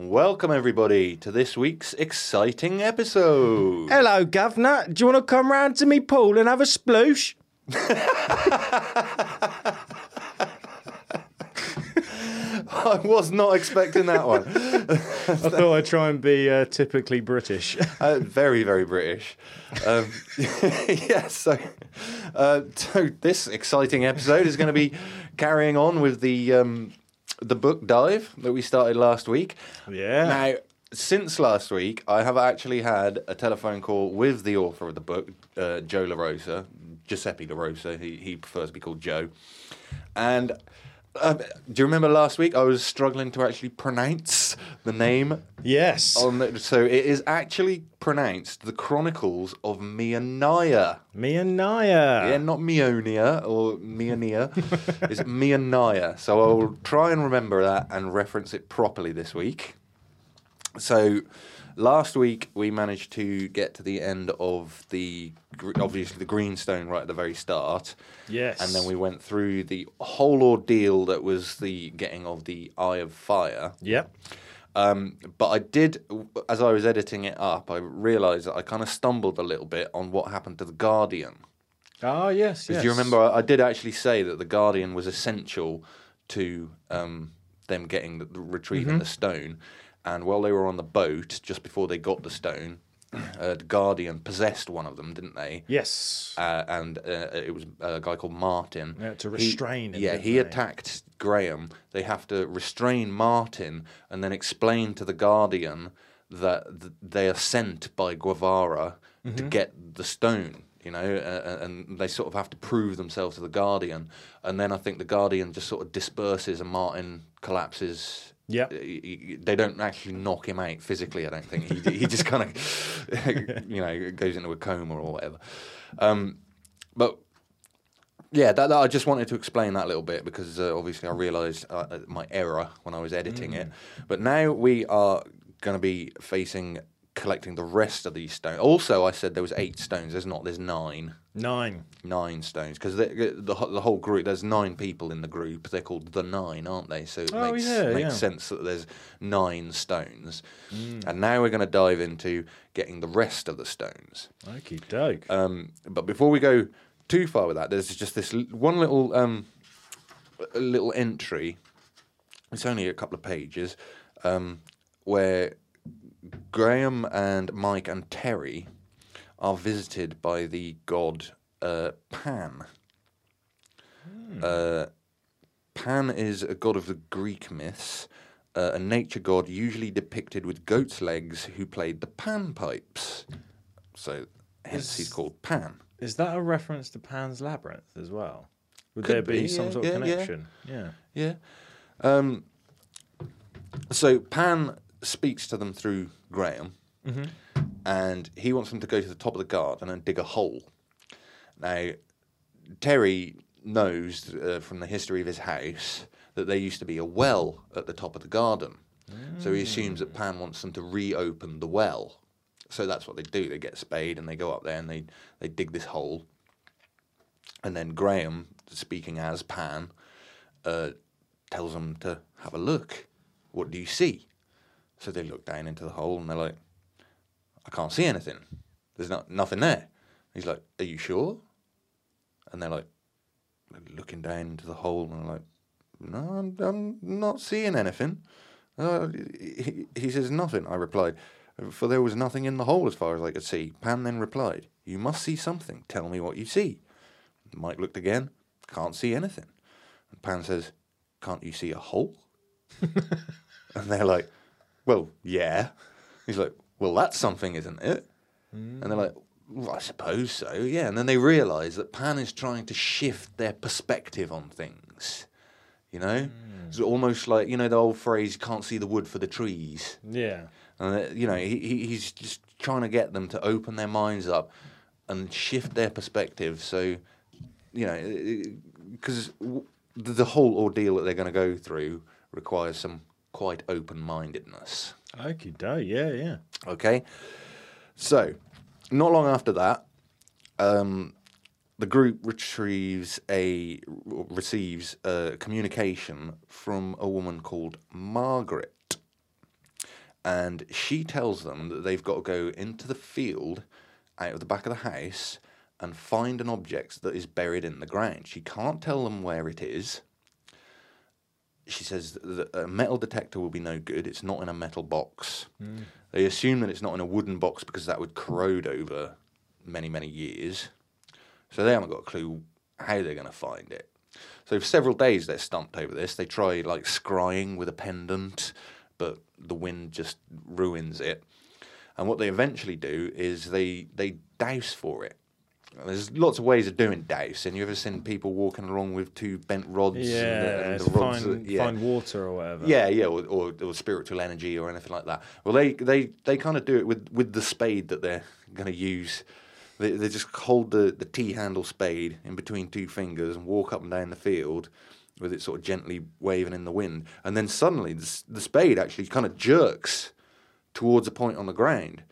Welcome, everybody, to this week's exciting episode. Hello, governor. Do you want to come round to me pool and have a sploosh? I was not expecting that one. I thought I'd try and be uh, typically British. Uh, very, very British. Um, yeah, so, uh, so this exciting episode is going to be carrying on with the um, the book dive that we started last week. Yeah. Now, since last week, I have actually had a telephone call with the author of the book, uh, Joe LaRosa, Giuseppe LaRosa. He, he prefers to be called Joe. And uh, do you remember last week I was struggling to actually pronounce the name? yes. On the, so it is actually pronounced the Chronicles of Mianaya. me and Naya. Yeah, not Mionia or Mionia. it's Mianaya. So I will try and remember that and reference it properly this week. So last week we managed to get to the end of the obviously the greenstone right at the very start. Yes. And then we went through the whole ordeal that was the getting of the Eye of Fire. Yep. Um, but I did, as I was editing it up, I realised that I kind of stumbled a little bit on what happened to the Guardian. Oh, yes, Do yes. you remember? I, I did actually say that the Guardian was essential to um, them getting the, the retrieving Mm-hmm. the stone. And while they were on the boat, just before they got the stone, uh, the Guardian possessed one of them, didn't they? Yes. Uh, and uh, it was a guy called Martin. Yeah, to He- restrain him, yeah, he they? attacked Graham. They have to restrain Martin and then explain to the Guardian that th- they are sent by Gwevara to Mm-hmm. get the stone. You know, uh, and they sort of have to prove themselves to the Guardian, and then I think the Guardian just sort of disperses and Martin collapses. Yep. He- he- They don't actually knock him out physically. I don't think he he just kind of you know goes into a coma or whatever. Um, but yeah, that, that I just wanted to explain that a little bit because uh, obviously I realised uh, uh, my error when I was editing it. But now we are going to be facing collecting the rest of these stones. Also, I said there was eight stones. There's not. There's nine. Nine. Nine stones because the, the whole group. There's nine people in the group. They're called the Nine, aren't they? So it Oh, makes, yeah, makes yeah. sense that there's nine stones. And now we're going to dive into getting the rest of the stones. Okie doke. Um, but before we go too far with that, there's just this one little um, little entry. It's only a couple of pages um, where Graham and Mike and Terry are visited by the god uh, Pan. Uh, Pan is a god of the Greek myths, uh, a nature god usually depicted with goat's legs who played the panpipes. So, hence he's called Pan. Is that a reference to Pan's Labyrinth as well? Would Could there be, be, some yeah, sort yeah, of yeah. connection? Yeah. Yeah. Um, so Pan speaks to them through Graham, and he wants them to go to the top of the garden and dig a hole. Now, Terry knows uh, from the history of his house that there used to be a well at the top of the garden. So he assumes that Pan wants them to reopen the well. So that's what they do. They get spade and they go up there and they, they dig this hole. And then Graham, speaking as Pan, uh, tells them to have a look. What do you see? So they look down into the hole and they're like, I can't see anything. There's not nothing there. He's like, Are you sure? And they're like, looking down into the hole and like, No, I'm, I'm not seeing anything. Uh, he, he says, Nothing. I replied, For there was nothing in the hole as far as I could see. Pan then replied, You must see something. Tell me what you see. Mike looked again, can't see anything. And Pan says, Can't you see a hole? and they're like, Well, yeah. He's like, Well, that's something, isn't it? And they're like, well, I suppose so, yeah. And then they realise that Pan is trying to shift their perspective on things. You know? It's almost like, you know, the old phrase, can't see the wood for the trees. Yeah. And, uh, you know, he, he- he's just trying to get them to open their minds up and shift their perspective. So, you know, because the the whole ordeal that they're going to go through requires some quite open mindedness. Okie doke. Yeah, yeah. Okay. So, not long after that, um, the group retrieves a receives a communication from a woman called Margaret, and she tells them that they've got to go into the field out of the back of the house and find an object that is buried in the ground. She can't tell them where it is. She says that a metal detector will be no good. It's not in a metal box. Mm. They assume that it's not in a wooden box because that would corrode over many, many years. So they haven't got a clue how they're going to find it. So for several days they're stumped over this. They try like scrying with a pendant, but the wind just ruins it. And what they eventually do is they they dowse for it. There's lots of ways of doing dowse, and you ever seen people walking along with two bent rods? Yeah, and the, and the rods find, are- yeah. find water or whatever. Yeah, yeah, or, or, or spiritual energy or anything like that. Well, they they, they kind of do it with, with the spade that they're going to use. They, they just hold the, the T handle spade in between two fingers and walk up and down the field with it sort of gently waving in the wind. And then suddenly the, the spade actually kind of jerks towards a point on the ground.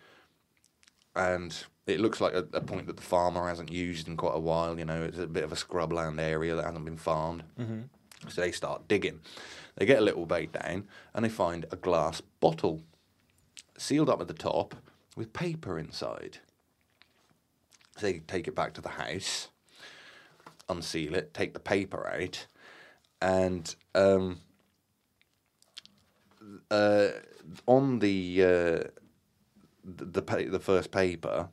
And it looks like a, a point that the farmer hasn't used in quite a while. You know, it's a bit of a scrubland area that hasn't been farmed. So they start digging. They get a little bait down and they find a glass bottle sealed up at the top with paper inside. So they take it back to the house, unseal it, take the paper out, and um, uh, on the uh, the the, pa- the first paper,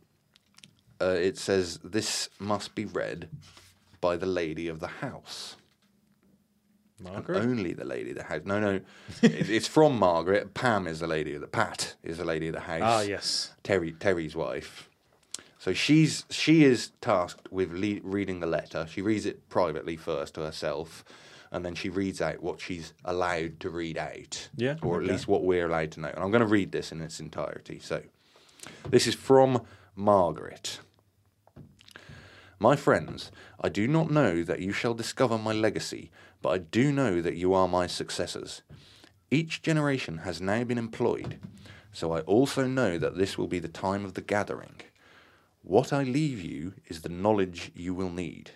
uh, it says this must be read by the lady of the house. And only the lady of the house. No, no, it, it's from Margaret. Pam is the lady of the Pat is the lady of the house. Ah, yes. Terry Terry's wife. So she's she is tasked with le- reading the letter. She reads it privately first to herself, and then she reads out what she's allowed to read out. Yeah, or at okay. least what we're allowed to know. And I'm going to read this in its entirety. So, this is from Margaret. My friends, I do not know that you shall discover my legacy, but I do know that you are my successors. Each generation has now been employed, so I also know that this will be the time of the gathering. What I leave you is the knowledge you will need.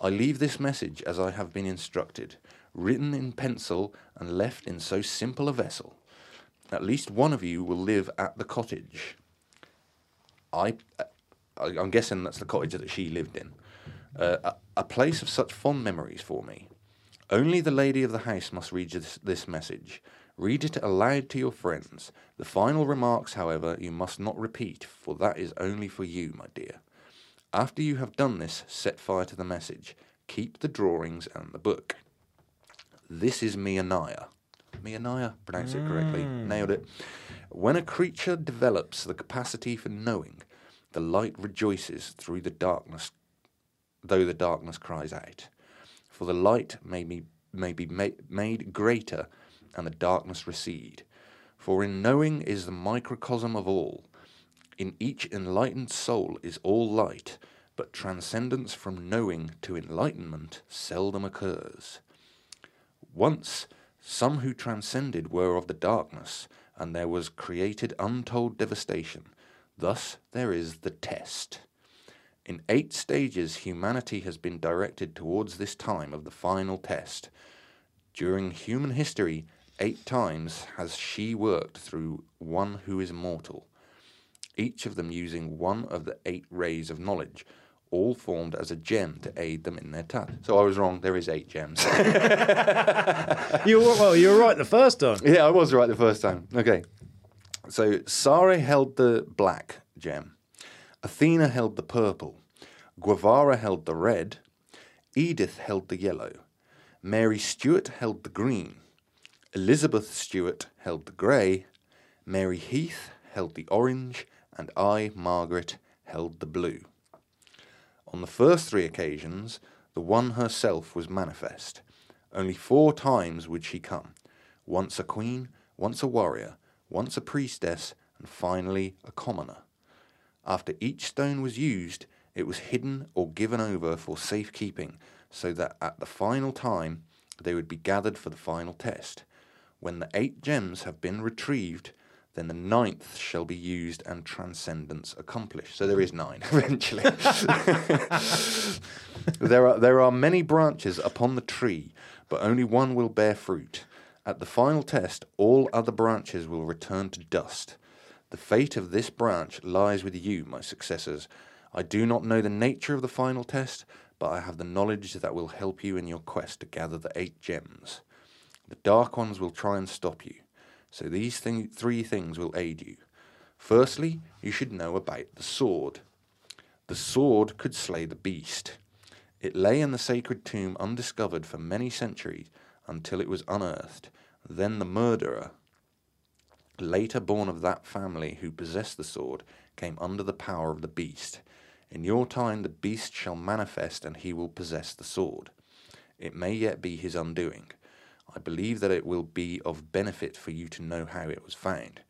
I leave this message as I have been instructed, written in pencil and left in so simple a vessel. At least one of you will live at the cottage. I, I I'm guessing that's the cottage that she lived in. Uh, a, a place of such fond memories for me. Only the lady of the house must read this, this message. Read it aloud to your friends. The final remarks, however, you must not repeat, for that is only for you, my dear. After you have done this, set fire to the message. Keep the drawings and the book. This is Mianaya. Mianaya, pronounce it correctly. Nailed it. When a creature develops the capacity for knowing, the light rejoices through the darkness, though the darkness cries out. For the light may be, may be made greater and the darkness recede. For in knowing is the microcosm of all. In each enlightened soul is all light, but transcendence from knowing to enlightenment seldom occurs. Once, some who transcended were of the darkness, and there was created untold devastation. Thus, there is the test. In eight stages, humanity has been directed towards this time of the final test. During human history, eight times has she worked through one who is mortal, each of them using one of the eight rays of knowledge, all formed as a gem to aid them in their task. So I was wrong, there is eight gems. You were, well, you were right the first time. yeah, I was right the first time. Okay. So Sare held the black gem, Athena held the purple, Gwevara held the red, Edith held the yellow, Mary Stuart held the green, Elizabeth Stuart held the grey, Mary Heath held the orange, and I, Margaret, held the blue. On the first three occasions, the One herself was manifest. Only four times would she come once a queen, once a warrior, once a priestess, and finally a commoner. After each stone was used, it was hidden or given over for safekeeping, so that at the final time they would be gathered for the final test. When the eight gems have been retrieved, then the ninth shall be used and transcendence accomplished. So there is nine eventually. there are there are many branches upon the tree, but only one will bear fruit. At the final test, all other branches will return to dust. The fate of this branch lies with you, my successors. I do not know the nature of the final test, but I have the knowledge that will help you in your quest to gather the eight gems. The Dark Ones will try and stop you. So these thing, three things will aid you. Firstly, you should know about the sword. The sword could slay the beast. It lay in the sacred tomb undiscovered for many centuries until it was unearthed. Then the murderer, later born of that family who possessed the sword, came under the power of the beast. In your time, the beast shall manifest and he will possess the sword. It may yet be his undoing. I believe that it will be of benefit for you to know how it was found.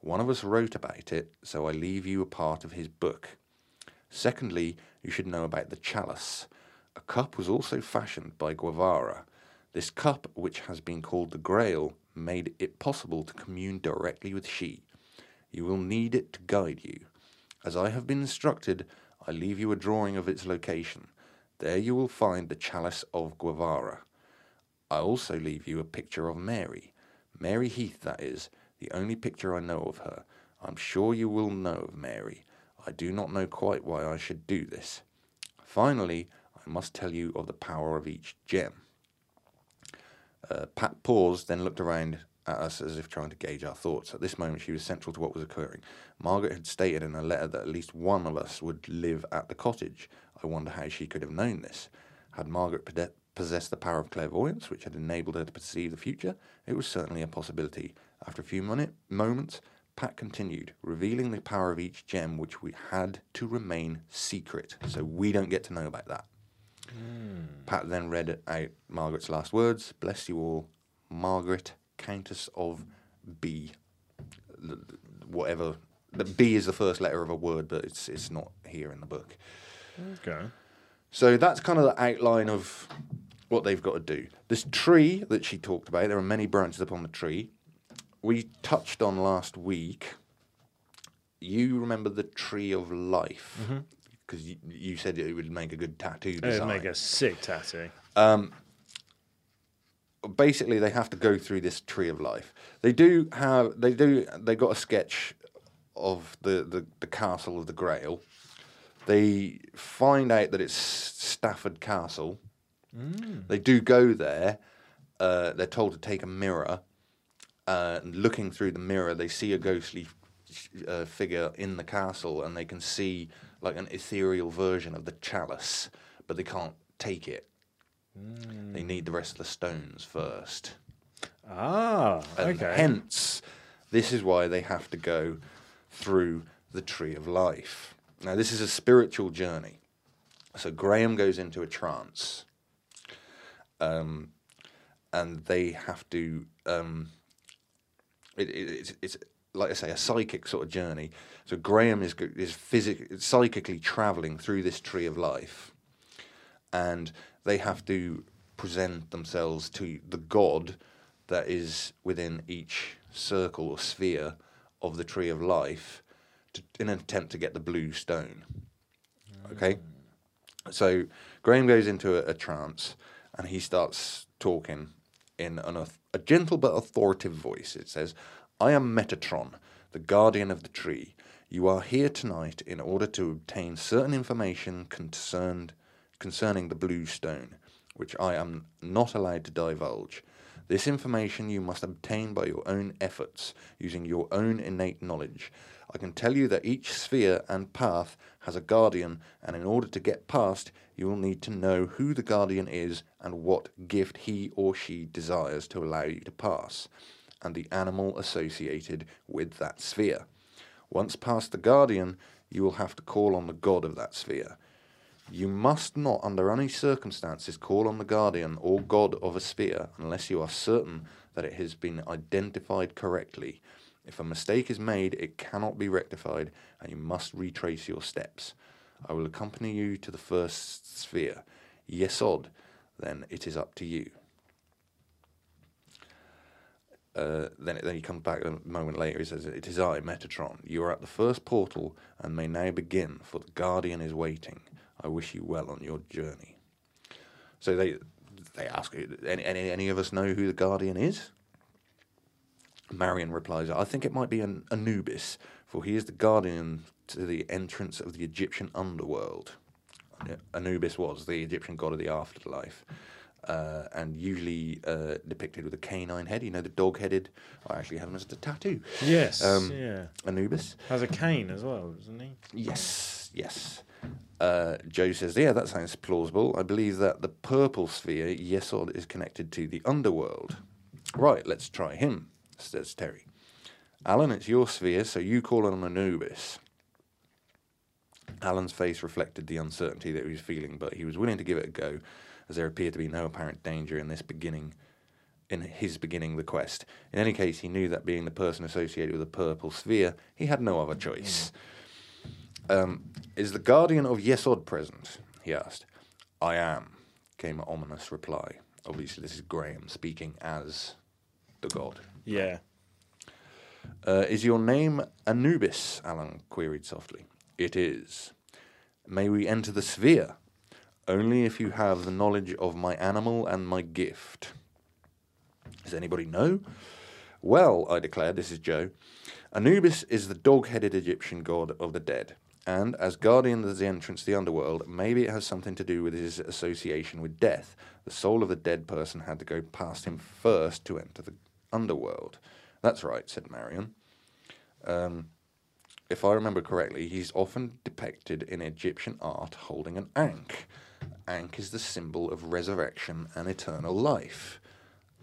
One of us wrote about it, so I leave you a part of his book. Secondly, you should know about the chalice. A cup was also fashioned by Gwevara. This cup, which has been called the Grail, made it possible to commune directly with she. You will need it to guide you. As I have been instructed, I leave you a drawing of its location. There you will find the chalice of Gwevara. I also leave you a picture of Mary. Mary Heath, that is, the only picture I know of her. I'm sure you will know of Mary. I do not know quite why I should do this. Finally, I must tell you of the power of each gem. Uh, Pat paused, then looked around at us as if trying to gauge our thoughts. At this moment, she was central to what was occurring. Margaret had stated in a letter that at least one of us would live at the cottage. I wonder how she could have known this. Had Margaret possessed the power of clairvoyance, which had enabled her to perceive the future? It was certainly a possibility. After a few minute, moments, Pat continued, revealing the power of each gem, which we had to remain secret. So we don't get to know about that. Pat then read out Margaret's last words Bless you all, Margaret, Countess of B. L- Whatever. The B is the first letter of a word, but it's, it's not here in the book. Okay. So that's kind of the outline of what they've got to do. This tree that she talked about, there are many branches upon the tree. We touched on last week. You remember the tree of life mm-hmm. Because you, you said it would make a good tattoo design. It'd make a sick tattoo. basically they have to go through this tree of life. They do have they do they got a sketch of the, the, the castle of the Grail. They find out that it's Stafford Castle. They do go there. Uh, they're told to take a mirror. Uh, and looking through the mirror, they see a ghostly uh, figure in the castle, and they can see like an ethereal version of the chalice, but they can't take it. They need the rest of the stones first. Ah, And okay. hence, this is why they have to go through the tree of life. Now, this is a spiritual journey. So, Graham goes into a trance. Um, and they have to. Um, it, it, it's, it's like I say, a psychic sort of journey. So Graham is is physic- psychically traveling through this tree of life, and they have to present themselves to the god that is within each circle or sphere of the tree of life to, in an attempt to get the blue stone. Okay? So Graham goes into a, a trance and he starts talking in an, a gentle but authoritative voice. It says, I am Metatron, the guardian of the tree. You are here tonight in order to obtain certain information concerned concerning the blue stone, which I am not allowed to divulge. This information you must obtain by your own efforts, using your own innate knowledge. I can tell you that each sphere and path has a guardian, and in order to get past, you will need to know who the guardian is and what gift he or she desires to allow you to pass, and the animal associated with that sphere. Once past the guardian, you will have to call on the god of that sphere. You must not, under any circumstances, call on the guardian or god of a sphere unless you are certain that it has been identified correctly. If a mistake is made, it cannot be rectified, and you must retrace your steps. I will accompany you to the first sphere. Yesod, then it is up to you. Uh, then, then he comes back a moment later. He says, "It is I, Metatron. You are at the first portal and may now begin, for the guardian is waiting. I wish you well on your journey." So they they ask, "Any any, any of us know who the guardian is?" Marion replies, "I think it might be an Anubis, for he is the guardian to the entrance of the Egyptian underworld." Anubis was the Egyptian god of the afterlife. Uh, and usually uh, depicted with a canine head. You know, the dog-headed. I actually have him as a tattoo. Yes. Um, yeah. Anubis. Has a cane as well, doesn't he? Yes, yes. Uh, Joe says, yeah, that sounds plausible. I believe that the purple sphere, Yesod, is connected to the underworld. Right, let's try him, says Terry. Alan, it's your sphere, so you call on Anubis. Alan's face reflected the uncertainty that he was feeling, but he was willing to give it a go, as there appeared to be no apparent danger in this beginning, in his beginning the quest. In any case, he knew that being the person associated with the purple sphere, he had no other choice. Um, is the guardian of Yesod present? He asked. I am, came an ominous reply. Obviously, this is Graham speaking as the god. Yeah. Uh, is your name Anubis? Alan queried softly. It is. May we enter the sphere? Only if you have the knowledge of my animal and my gift. Does anybody know? Well, I declared, this is Joe. Anubis is the dog headed Egyptian god of the dead, and as guardian of the entrance to the underworld, maybe it has something to do with his association with death. The soul of the dead person had to go past him first to enter the underworld. That's right, said Marion. Um, if I remember correctly, he's often depicted in Egyptian art holding an ankh. Ankh is the symbol of resurrection and eternal life.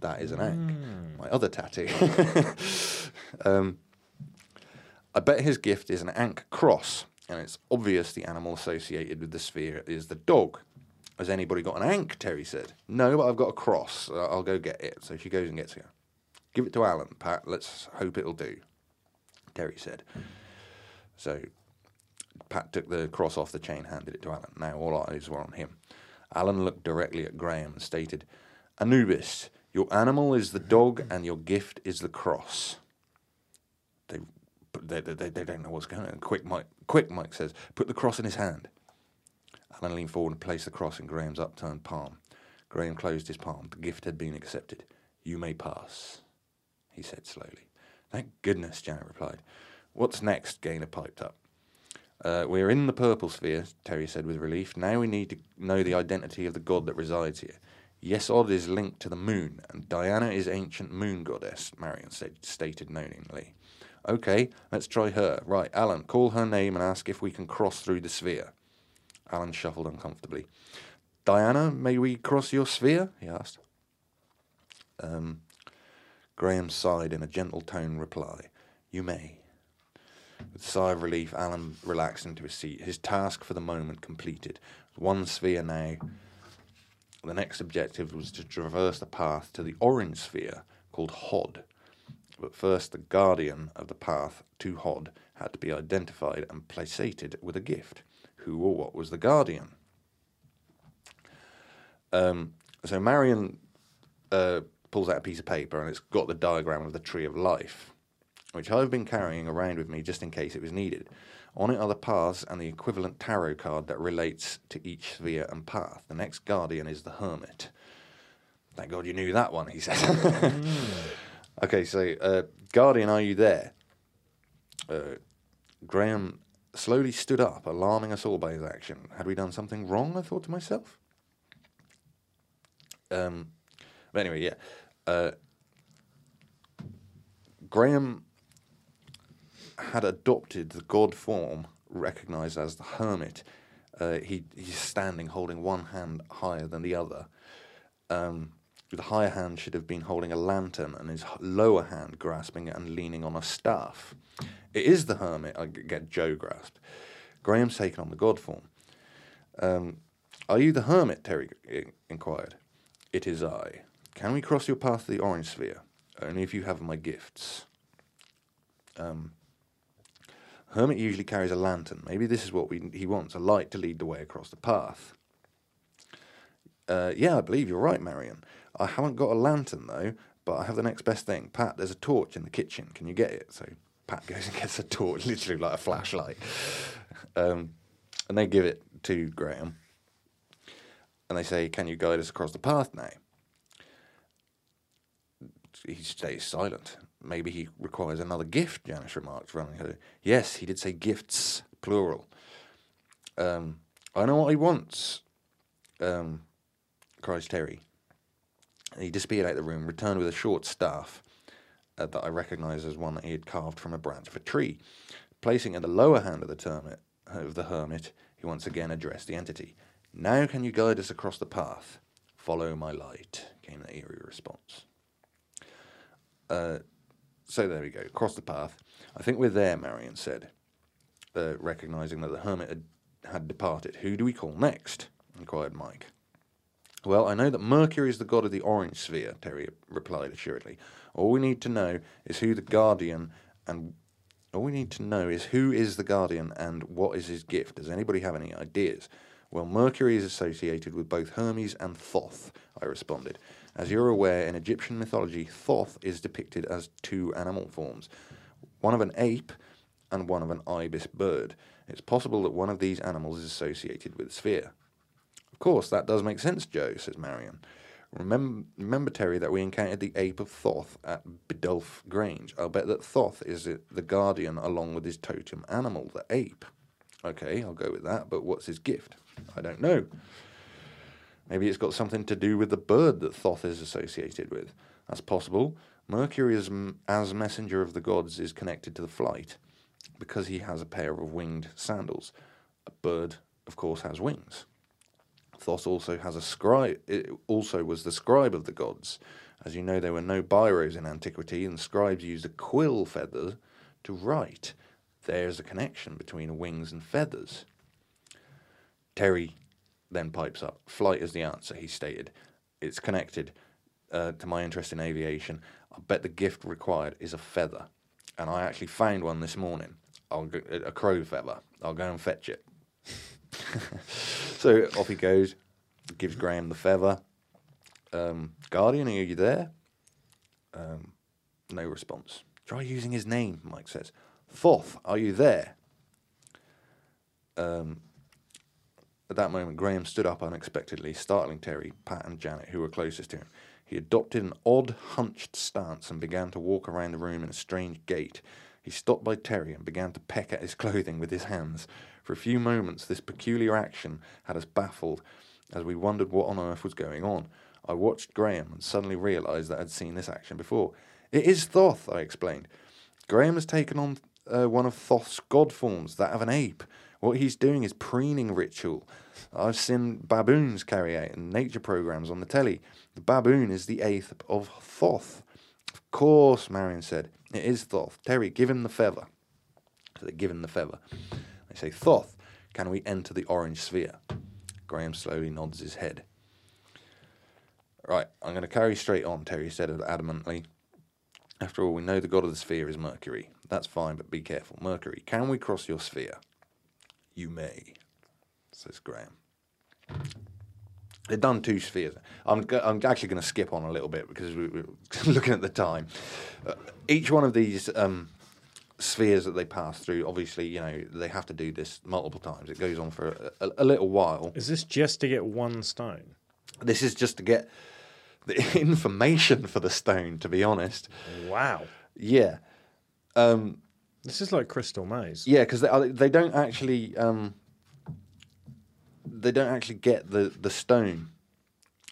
That is an ankh. My other tattoo. um, I bet his gift is an ankh cross, and it's obvious the animal associated with the sphere is the dog. Has anybody got an ankh? Terry said. No, but I've got a cross. Uh, I'll go get it. So she goes and gets it. Give it to Alan, Pat. Let's hope it'll do. Terry said. So Pat took the cross off the chain, handed it to Alan. Now all eyes were on him. Alan looked directly at Graham and stated, Anubis, your animal is the dog and your gift is the cross. They, they, they, they don't know what's going on. Quick, Mike, quick, Mike says, put the cross in his hand. Alan leaned forward and placed the cross in Graham's upturned palm. Graham closed his palm. The gift had been accepted. You may pass, he said slowly. Thank goodness, Janet replied. What's next? Gaynor piped up. Uh, we're in the purple sphere, Terry said with relief. Now we need to know the identity of the god that resides here. "Yes, Yesod is linked to the moon, and Diana is ancient moon goddess, Marion said, stated knowingly. Okay, let's try her. Right, Alan, call her name and ask if we can cross through the sphere. Alan shuffled uncomfortably. Diana, may we cross your sphere? he asked. Um, Graham sighed in a gentle tone reply. You may. With a sigh of relief, Alan relaxed into his seat. His task for the moment completed. One sphere now. The next objective was to traverse the path to the orange sphere called Hod. But first, the guardian of the path to Hod had to be identified and placated with a gift. Who or what was the guardian? Um, so Marion uh, pulls out a piece of paper and it's got the diagram of the tree of life, which I've been carrying around with me just in case it was needed. On it are the paths and the equivalent tarot card that relates to each sphere and path. The next guardian is the hermit. Thank God you knew that one, he said. okay, so uh, Guardian, are you there? Uh, Graham slowly stood up, alarming us all by his action. Had we done something wrong? I thought to myself. Um, but anyway, yeah. Uh, Graham had adopted the god form recognized as the hermit. Uh, he he's standing, holding one hand higher than the other. Um, the higher hand should have been holding a lantern, and his lower hand grasping and leaning on a staff. It is the hermit. I get Joe grasped. Graham's taken on the god form. Um, are you the hermit? Terry inquired. It is I. Can we cross your path to the orange sphere? Only if you have my gifts. Um, hermit usually carries a lantern. Maybe this is what we, he wants a light to lead the way across the path. Uh, yeah, I believe you're right, Marion. I haven't got a lantern though, but I have the next best thing. Pat, there's a torch in the kitchen. Can you get it? So Pat goes and gets a torch, literally like a flashlight. Um, and they give it to Graham. And they say, Can you guide us across the path now? He stays silent. Maybe he requires another gift, Janice remarked, running her. Yes, he did say gifts, plural. Um, I know what he wants, um, cries Terry. He disappeared out of the room, returned with a short staff uh, that I recognised as one that he had carved from a branch of a tree. Placing in the lower hand of the, termit, of the hermit, he once again addressed the entity. Now can you guide us across the path? Follow my light, came the eerie response. Uh, so there we go, across the path. I think we're there, Marion said, uh, recognising that the hermit had, had departed. Who do we call next? inquired Mike. Well, I know that Mercury is the god of the orange sphere, Terry replied assuredly. All we need to know is who the guardian and all we need to know is who is the guardian and what is his gift. Does anybody have any ideas? Well, Mercury is associated with both Hermes and Thoth, I responded. As you're aware, in Egyptian mythology, Thoth is depicted as two animal forms one of an ape and one of an ibis bird. It's possible that one of these animals is associated with sphere. Of course, that does make sense, Joe, says Marion. Remember, remember, Terry, that we encountered the ape of Thoth at Biddulph Grange. I'll bet that Thoth is the guardian along with his totem animal, the ape. Okay, I'll go with that, but what's his gift? I don't know. Maybe it's got something to do with the bird that Thoth is associated with. That's possible. Mercury, as, as messenger of the gods, is connected to the flight because he has a pair of winged sandals. A bird, of course, has wings. Thoth also has a scribe. Also was the scribe of the gods. As you know, there were no biros in antiquity, and scribes used a quill feather to write. There's a connection between wings and feathers. Terry then pipes up. Flight is the answer, he stated. It's connected uh, to my interest in aviation. I bet the gift required is a feather. And I actually found one this morning. I'll go, a crow feather. I'll go and fetch it. so off he goes, gives Graham the feather. Um, Guardian, are you there? Um, no response. Try using his name, Mike says. Thoth, are you there? Um, at that moment, Graham stood up unexpectedly, startling Terry, Pat, and Janet, who were closest to him. He adopted an odd, hunched stance and began to walk around the room in a strange gait. He stopped by Terry and began to peck at his clothing with his hands. For a few moments, this peculiar action had us baffled as we wondered what on earth was going on. I watched Graham and suddenly realised that I'd seen this action before. It is Thoth, I explained. Graham has taken on uh, one of Thoth's god forms, that of an ape. What he's doing is preening ritual. I've seen baboons carry out in nature programs on the telly. The baboon is the eighth of Thoth. Of course, Marion said. It is Thoth. Terry, give him the feather. So they give him the feather. They say, Thoth, can we enter the orange sphere? Graham slowly nods his head. Right, I'm going to carry straight on, Terry said adamantly. After all, we know the god of the sphere is Mercury. That's fine, but be careful. Mercury, can we cross your sphere? You may, says Graham. They've done two spheres. I'm, go- I'm actually going to skip on a little bit because we, we're looking at the time. Uh, each one of these um, spheres that they pass through, obviously, you know, they have to do this multiple times. It goes on for a, a, a little while. Is this just to get one stone? This is just to get the information for the stone, to be honest. Wow. Yeah. Um, This is like Crystal Maze. Yeah, because they, they don't actually um, they don't actually get the the stone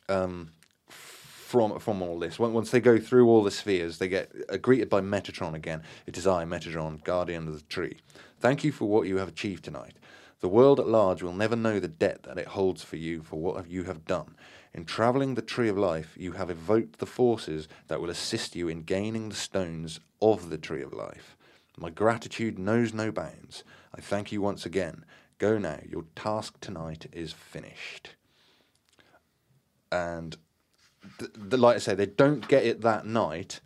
um, from from all this. Once they go through all the spheres, they get uh, greeted by Metatron again. It is I, Metatron, guardian of the tree. Thank you for what you have achieved tonight. The world at large will never know the debt that it holds for you for what you have done. In travelling the Tree of Life, you have evoked the forces that will assist you in gaining the stones of the Tree of Life. My gratitude knows no bounds. I thank you once again. Go now. Your task tonight is finished. And th- the, like I say, they don't get it that night,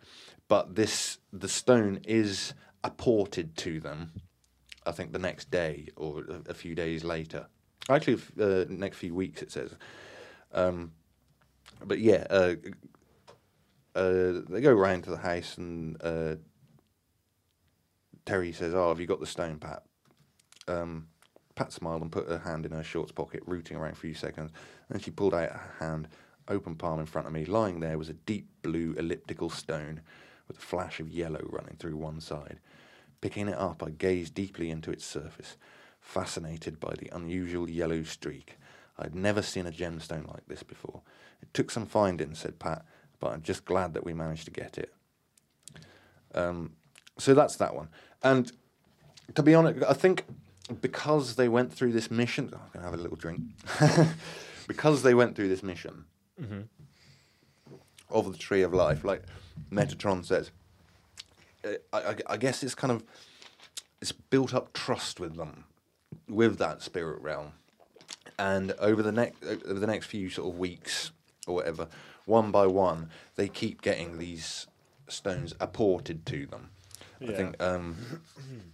but this the stone is apported to them. I think the next day or a, few days later. Actually, uh, next few weeks it says. Um, but yeah, uh, uh, they go round to the house and uh, Terry says, "Oh, have you got the stone, Pat?" Um, Pat smiled and put her hand in her shorts pocket, rooting around for a few seconds. Then she pulled out her hand, open palm in front of me. Lying there was a deep blue elliptical stone with a flash of yellow running through one side. Picking it up, I gazed deeply into its surface, fascinated by the unusual yellow streak. I'd never seen a gemstone like this before. It took some finding, said Pat, but I'm just glad that we managed to get it. Um, so that's that one. And to be honest, I think because they went through this mission, oh, I'm going to have a little drink. because they went through this mission mm-hmm. of the Tree of Life, like Metatron says, I, I, I guess it's kind of it's built up trust with them, with that spirit realm, and over the next over the next few sort of weeks or whatever, one by one, they keep getting these stones apported to them. I Yeah. think, um,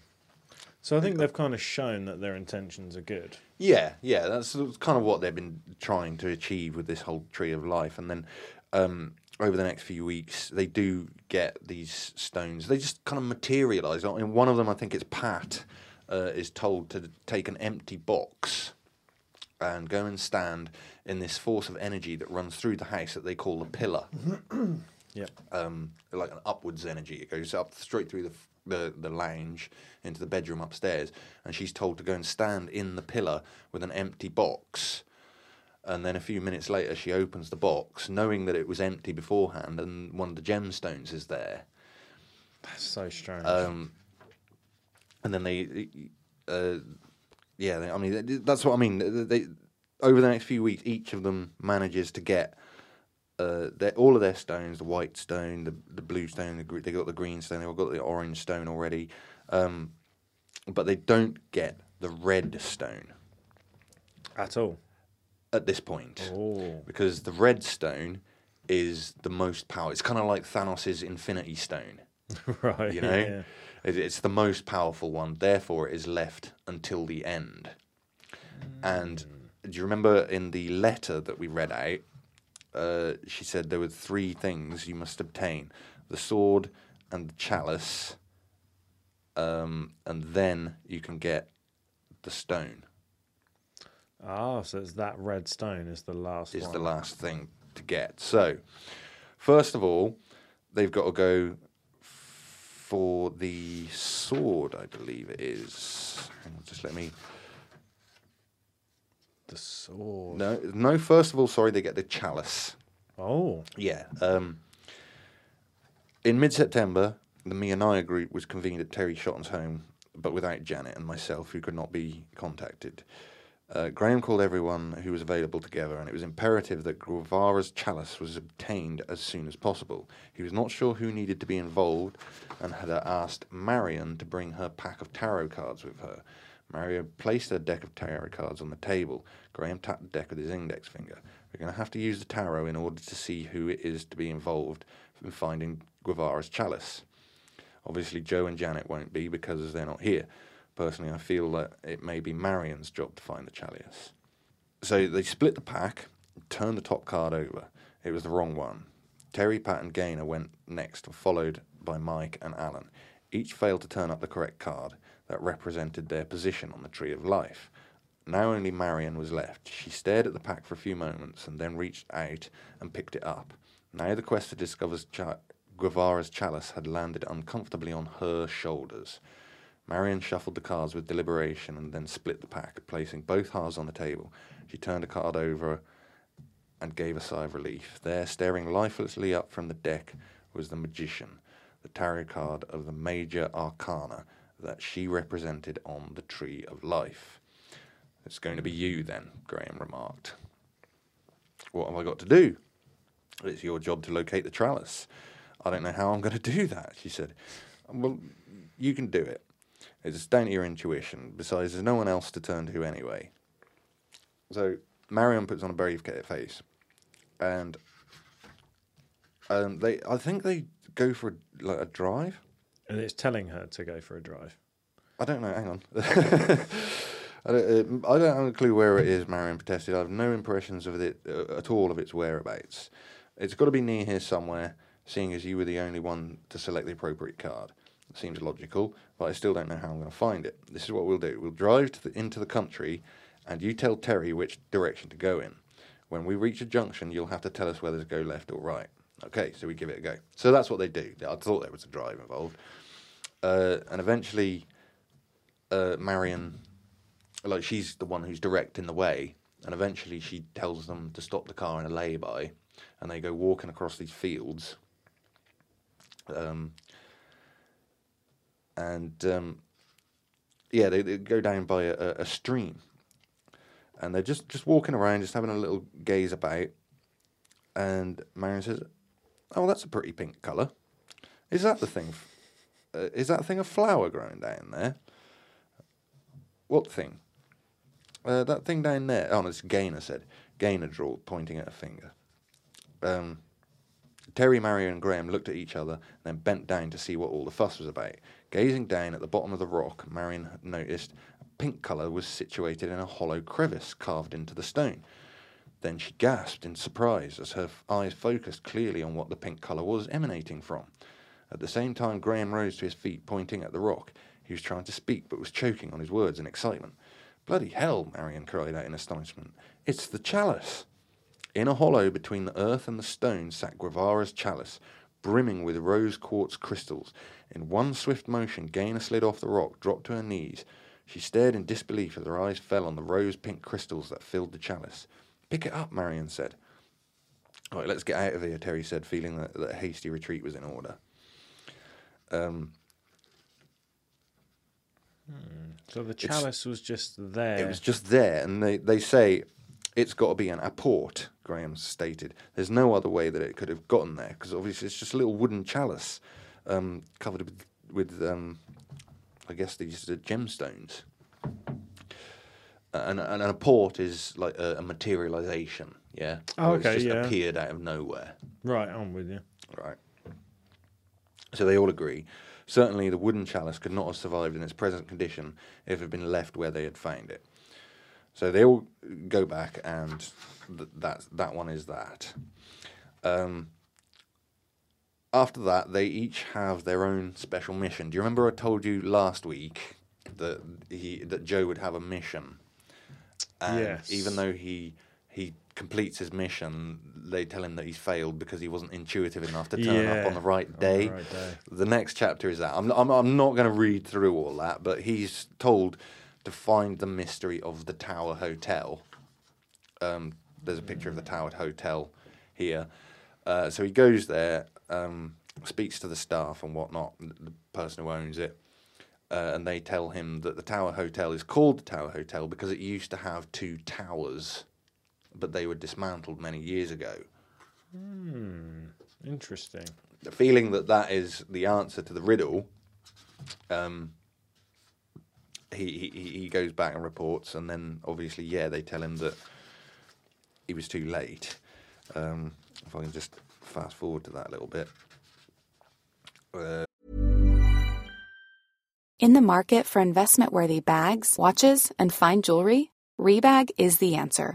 So I think they've kind of shown that their intentions are good. yeah, yeah, that's kind of what they've been trying to achieve with this whole tree of life, and then. Um, over the next few weeks, they do get these stones. They just kind of materialize. I mean, one of them, I think it's Pat, uh, is told to take an empty box and go and stand in this force of energy that runs through the house that they call the pillar. Yep. um, like an upwards energy. It goes up straight through the, the the lounge into the bedroom upstairs, and she's told to go and stand in the pillar with an empty box. And then a few minutes later, she opens the box, knowing that it was empty beforehand, and one of the gemstones is there. That's so strange. Um, and then they, uh, yeah, I mean that's what I mean. They over the next few weeks, each of them manages to get uh, all of their stones: the white stone, the the blue stone, the, they got the green stone, they've got the orange stone already, um, but they don't get the red stone At all. at this point Oh. because the red stone is the most powerful. It's kind of like Thanos' Infinity Stone. right. you know yeah. It- it's the most powerful one therefore it is left until the end and do you remember in the letter that we read out uh, she said there were three things you must obtain the sword and the chalice um, and then you can get the stone Ah, so it's that red stone is the last is one. the last thing to get. So, first of all, they've got to go for the sword, I believe it is. Just let me. The sword. No, no. First of all, sorry, they get the chalice. Oh. Yeah. Um, in mid-September, the Mionaya group was convened at Terry Shotton's home, but without Janet and myself, who could not be contacted. Uh, Graham called everyone who was available together, and it was imperative that Gwevara's chalice was obtained as soon as possible. He was not sure who needed to be involved, and had asked Marion to bring her pack of tarot cards with her. Marion placed a deck of tarot cards on the table. Graham tapped the deck with his index finger. We're going to have to use the tarot in order to see who it is to be involved in finding Gwevara's chalice. Obviously, Joe and Janet won't be because they're not here. Personally, I feel that it may be Marion's job to find the chalice. So they split the pack. turned the top card over. It was the wrong one. Terry, Pat, and Gaynor went next, followed by Mike and Alan. Each failed to turn up the correct card that represented their position on the tree of life. Now only Marion was left. She stared at the pack for a few moments and then reached out and picked it up. Now the quest to discover Gwevara's chalice had landed uncomfortably on her shoulders. Marion shuffled the cards with deliberation and then split the pack, placing both halves on the table. She turned a card over and gave a sigh of relief. There, staring lifelessly up from the deck, was the magician, the tarot card of the major arcana that she represented on the tree of life. It's going to be you then, Graham remarked. What have I got to do? It's your job to locate the chalice. I don't know how I'm going to do that, she said. Well, you can do it. It's down to your intuition. Besides, there's no one else to turn to anyway. So Marion puts on a brave face, and um, they, I think they go for like a drive. And it's telling her to go for a drive. I don't know. Hang on. I, don't, uh, I don't have a clue where it is. Marion protested. I have no impressions of it uh, at all of its whereabouts. It's got to be near here somewhere. Seeing as you were the only one to select the appropriate card, it seems logical. But I still don't know how I'm going to find it. This is what we'll do. We'll drive the, into the country, and you tell Terry which direction to go in. When we reach a junction, you'll have to tell us whether to go left or right. Okay, so we give it a go. So that's what they do. I thought there was a drive involved. Uh, and eventually, uh, Marion, like she's the one who's directing the way, and eventually she tells them to stop the car in a lay-by, and they go walking across these fields. Um, and um, yeah, they, they go down by a, a, stream, and they're just just walking around, just having a little gaze about. And Marion says, "Oh, that's a pretty pink colour. Is that the thing? Uh, is that thing a flower growing down there? What thing? Uh, that thing down there. Oh, no, it's Gaynor said. Gaynor drawled, pointing at a finger. Um, Terry, Marion, and Graham looked at each other and then bent down to see what all the fuss was about. Gazing down at the bottom of the rock, Marion noticed a pink colour was situated in a hollow crevice carved into the stone. Then she gasped in surprise as her f- eyes focused clearly on what the pink colour was emanating from. At the same time, Graham rose to his feet, pointing at the rock. He was trying to speak, but was choking on his words in excitement. Bloody hell, Marion cried out in astonishment. It's the chalice! In a hollow between the earth and the stone sat Gwevara's chalice, brimming with rose quartz crystals. In one swift motion, Gaynor slid off the rock, dropped to her knees. She stared in disbelief as her eyes fell on the rose pink crystals that filled the chalice. Pick it up, Marion said. All right, let's get out of here, Terry said, feeling that a hasty retreat was in order. Um, So the chalice was just there. It was just there, and they, they say it's got to be an apport, Graham stated. There's no other way that it could have gotten there, because obviously it's just a little wooden chalice um, covered with, with um, I guess, these uh, gemstones. And, and an apport is like a, a materialization, yeah? Oh, Or it's okay, just yeah. appeared out of nowhere. right, I'm with you. Right. So they all agree. Certainly, the wooden chalice could not have survived in its present condition if it had been left where they had found it. So they all go back, and th- that that one is that. Um, after that, they each have their own special mission. Do you remember I told you last week that he that Joe would have a mission, and Yes. even though he he completes his mission, they tell him that he's failed because he wasn't intuitive enough to turn Yeah, up on the right on the day. right day. The next chapter is that. I'm, I'm, I'm not going to read through all that, but he's told to find the mystery of the Tower Hotel. Um, there's a picture of the Tower Hotel here. Uh, so he goes there, um, speaks to the staff and whatnot, the person who owns it, uh, and they tell him that the Tower Hotel is called the Tower Hotel because it used to have two towers, but they were dismantled many years ago. Interesting. the feeling that that is the answer to the riddle, um, he, he he goes back and reports, and then obviously, yeah, they tell him that he was too late. Um, if I can just fast forward to that a little bit. Uh, In the market for investment worthy bags, watches, and fine jewelry, Rebag is the answer.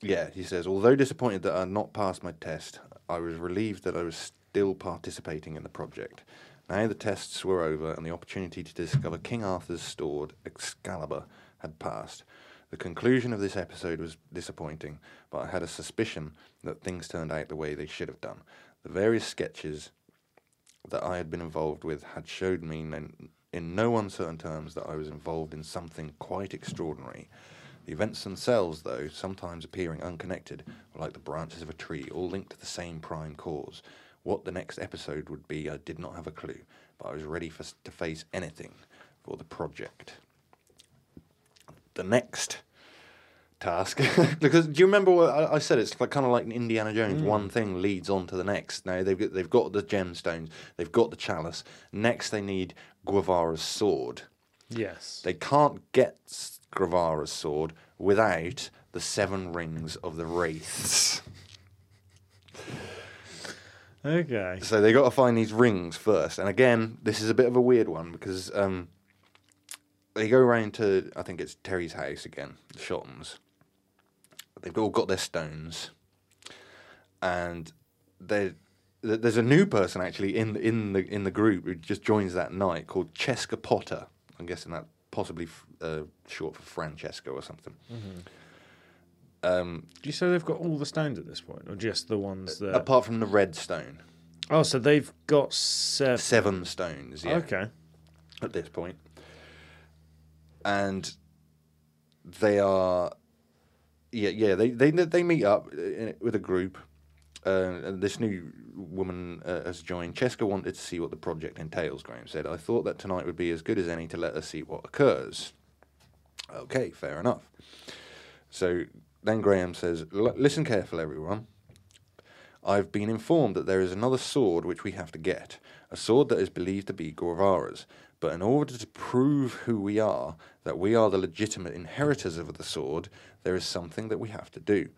Yeah, he says, although disappointed that I had not passed my test, I was relieved that I was still participating in the project. Now the tests were over and the opportunity to discover King Arthur's stored Excalibur, had passed. The conclusion of this episode was disappointing, but I had a suspicion that things turned out the way they should have done. The various sketches that I had been involved with had showed me in, in no uncertain terms that I was involved in something quite extraordinary. The events themselves, though, sometimes appearing unconnected, were like the branches of a tree, all linked to the same prime cause. What the next episode would be, I did not have a clue, but I was ready for, to face anything for the project. The next task, because do you remember what I, I said? It's like kind of like Indiana Jones. Hmm. One thing leads on to the next. Now they've got, they've got the gemstones, they've got the chalice. Next, they need Gwevara's sword. Yes. They can't get Gwevara's sword without the seven rings of the wraiths. Okay. So they got to find these rings first. And again, this is a bit of a weird one because um, they go around to I think it's Terry's house again, the Shottons. They've all got their stones, and they there's a new person actually in the, in the in the group who just joins that night called Cheska Potter. I'm guessing that possibly f- uh, short for Francesco or something. Um, Do you say they've got all the stones at this point, or just the ones that? apart from the red stone, oh, so they've got seven. seven stones. Yeah. Okay. at this point. And they are, yeah, yeah. They they they meet up with a group. Uh, this new woman uh, has joined. Cheska wanted to see what the project entails. Graham said, "I thought that tonight would be as good as any to let us see what occurs." Okay, fair enough. So then Graham says, "Listen careful, everyone. I've been informed that there is another sword which we have to get, a sword that is believed to be Gwevara's. But in order to prove who we are, that we are the legitimate inheritors of the sword, there is something that we have to do.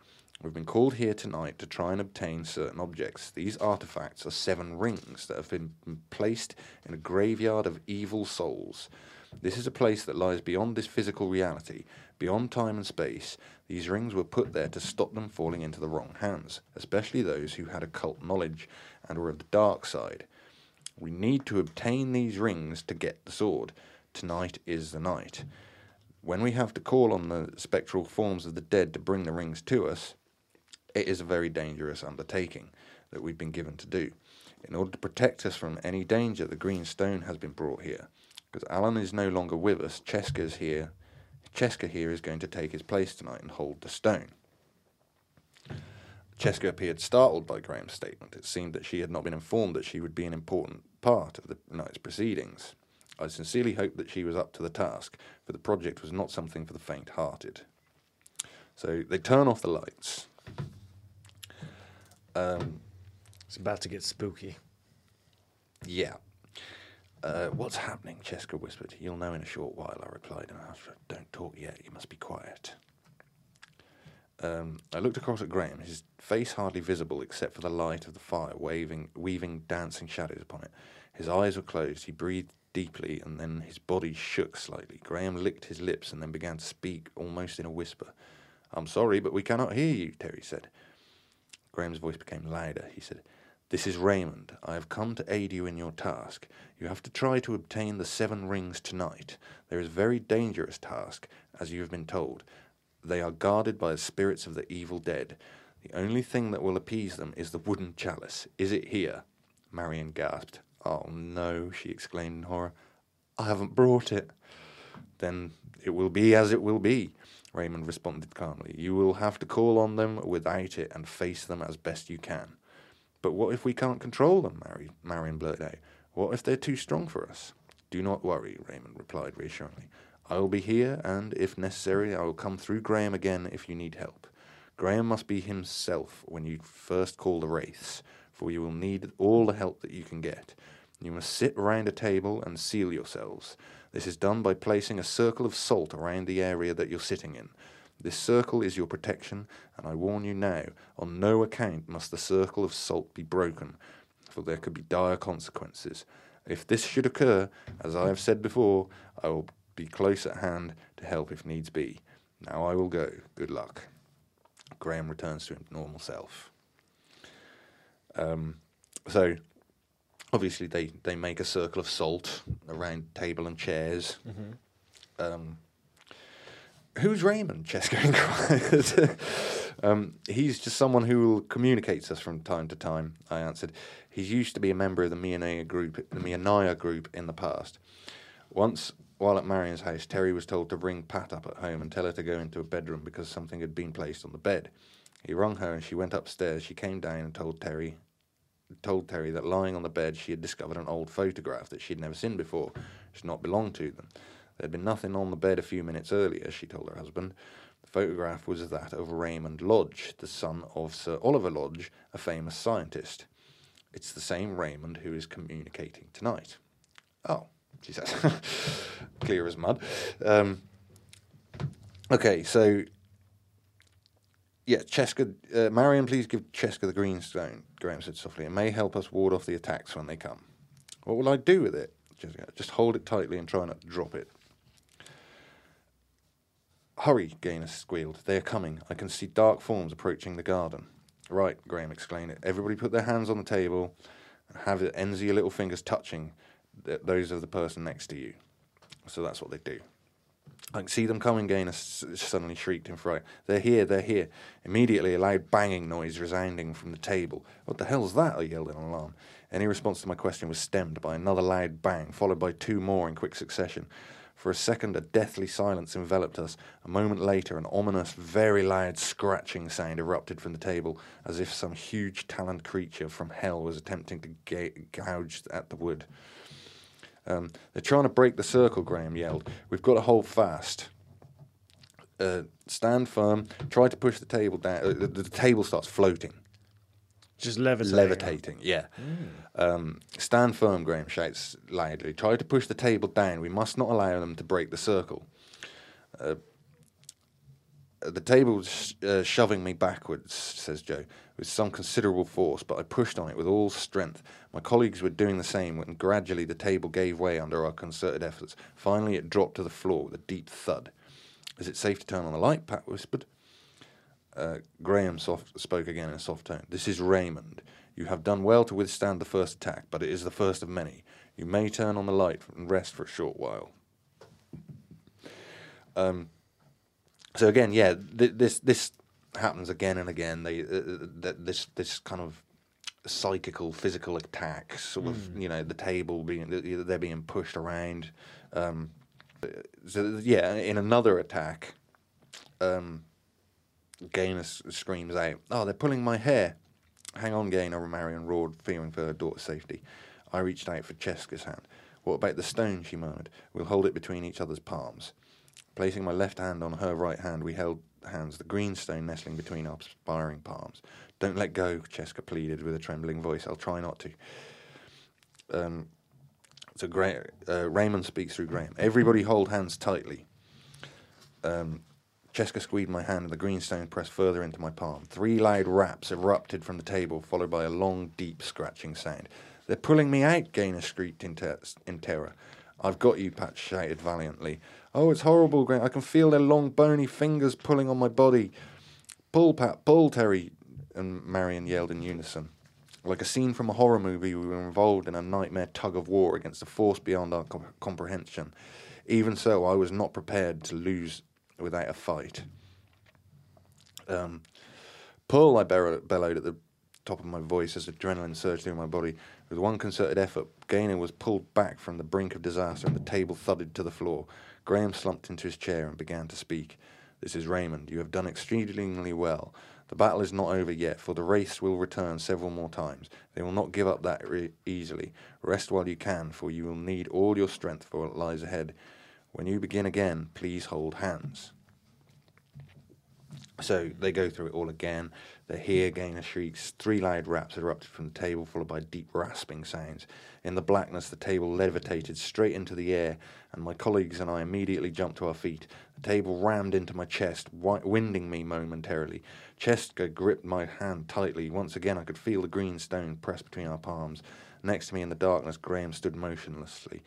We've been called here tonight to try and obtain certain objects. These artifacts are seven rings that have been placed in a graveyard of evil souls. This is a place that lies beyond this physical reality, beyond time and space. These rings were put there to stop them falling into the wrong hands, especially those who had occult knowledge and were of the dark side. We need to obtain these rings to get the sword. Tonight is the night. When we have to call on the spectral forms of the dead to bring the rings to us, it is a very dangerous undertaking that we've been given to do. In order to protect us from any danger, the green stone has been brought here. Because Alan is no longer with us, Cheska's here. Cheska here is going to take his place tonight and hold the stone. Cheska appeared startled by Graham's statement. It seemed that she had not been informed that she would be an important part of the night's proceedings. I sincerely hoped that she was up to the task, for the project was not something for the faint hearted. So they turn off the lights. Um, It's about to get spooky. yeah. Uh, what's happening? Cheska whispered. You'll know in a short while, I replied, and after, don't talk yet, you must be quiet. Um, I looked across at Graham, his face hardly visible except for the light of the fire waving, weaving dancing shadows upon it. His eyes were closed, he breathed deeply, and then his body shook slightly. Graham licked his lips and then began to speak almost in a whisper. I'm sorry, but we cannot hear you, Terry said. Graham's voice became louder. He said, This is Raymond. I have come to aid you in your task. You have to try to obtain the seven rings tonight. There is a very dangerous task, as you have been told. They are guarded by the spirits of the evil dead. The only thing that will appease them is the wooden chalice. Is it here? Marion gasped. Oh no, she exclaimed in horror. I haven't brought it. Then it will be as it will be, Raymond responded calmly. You will have to call on them without it and face them as best you can. But what if we can't control them? Mary, Marion blurted out. What if they're too strong for us? Do not worry, Raymond replied reassuringly. I will be here, and if necessary, I will come through Graham again if you need help. Graham must be himself when you first call the wraiths, for you will need all the help that you can get. You must sit round a table and seal yourselves. This is done by placing a circle of salt around the area that you're sitting in. This circle is your protection, and I warn you now, on no account must the circle of salt be broken, for there could be dire consequences. If this should occur, as I have said before, I will be close at hand to help if needs be. Now I will go. Good luck. Graham returns to his normal self. Um, so, obviously, they, they make a circle of salt around table and chairs. Um, who's Raymond? Cheska inquired. um, he's just someone who communicates us from time to time. I answered. He used to be a member of the Meonia group, the Meonia group in the past. Once, while at Marion's house, Terry was told to ring Pat up at home and tell her to go into a bedroom because something had been placed on the bed. He rung her and she went upstairs. She came down and told Terry told Terry that lying on the bed she had discovered an old photograph that she'd never seen before, which not belong to them. There had been nothing on the bed a few minutes earlier, she told her husband. The photograph was that of Raymond Lodge, the son of Sir Oliver Lodge, a famous scientist. It's the same Raymond who is communicating tonight. Oh, she says, clear as mud. Um, okay, so yeah, Cheska, uh, Marion, please give Cheska the green stone, Graham said softly. It may help us ward off the attacks when they come. What will I do with it? Cheska, just hold it tightly and try not to drop it. Hurry, Gaynor squealed. They are coming. I can see dark forms approaching the garden. Right, Graham exclaimed. Everybody put their hands on the table and have the ends of your little fingers touching th- those of the person next to you. So that's what they do. I can see them coming, Gaynor suddenly shrieked in fright. They're here, they're here. Immediately, a loud banging noise resounding from the table. What the hell's that? I yelled in alarm. Any response to my question was stemmed by another loud bang, followed by two more in quick succession. For a second, a deathly silence enveloped us. A moment later, an ominous, very loud scratching sound erupted from the table, as if some huge taloned creature from hell was attempting to ga- gouge at the wood. Um, they're trying to break the circle, Graham yelled. We've got to hold fast. Uh, stand firm. Try to push the table down. Uh, the, the table starts floating. Just levitating. Levitating, yeah. Um, stand firm, Graham shouts loudly. Try to push the table down. We must not allow them to break the circle. Uh, the table's uh, shoving me backwards, says Joe, with some considerable force, but I pushed on it with all strength. My colleagues were doing the same, and gradually the table gave way under our concerted efforts. Finally, it dropped to the floor with a deep thud. Is it safe to turn on the light? Pat whispered. Uh, Graham soft, spoke again in a soft tone. This is Raymond. You have done well to withstand the first attack, but it is the first of many. You may turn on the light and rest for a short while. Um, so again, yeah, th- this this happens again and again. They uh, th- this this kind of psychical, physical attacks, sort of you know the table being they're being pushed around. Um, so yeah, in another attack, um, Gaynor screams out, "Oh, they're pulling my hair!" Hang on, Gaynor, Marion roared, fearing for her daughter's safety. I reached out for Cheska's hand. What about the stone? she murmured. We'll hold it between each other's palms. Placing my left hand on her right hand, we held hands, the green stone nestling between our sparring palms. Don't let go, Cheska pleaded with a trembling voice. I'll try not to. Um, so Gra- uh, Raymond speaks through Graham. Everybody hold hands tightly. Um, Cheska squeezed my hand and the green stone pressed further into my palm. Three loud raps erupted from the table, followed by a long, deep scratching sound. They're pulling me out, Gaynor shrieked in, ter- in terror. I've got you, Pat shouted valiantly. Oh, it's horrible, Graham. I can feel their long, bony fingers pulling on my body. Pull, Pat, pull, Terry, and Marion yelled in unison. Like a scene from a horror movie, we were involved in a nightmare tug of war against a force beyond our com- comprehension. Even so, I was not prepared to lose without a fight. Um, Pull, I bellow- bellowed at the top of my voice as adrenaline surged through my body. With one concerted effort, Gaynor was pulled back from the brink of disaster and the table thudded to the floor. Graham slumped into his chair and began to speak. This is Raymond. You have done exceedingly well. The battle is not over yet, for the wraiths will return several more times. They will not give up that re- easily. Rest while you can, for you will need all your strength for what lies ahead. When you begin again, please hold hands. So they go through it all again. They hear Gaynor shrieks. Three loud raps erupted from the table, followed by deep rasping sounds. In the blackness, the table levitated straight into the air, and my colleagues and I immediately jumped to our feet. The table rammed into my chest, wi- winding me momentarily. Cheska gripped my hand tightly. Once again, I could feel the green stone pressed between our palms. Next to me in the darkness, Graham stood motionlessly.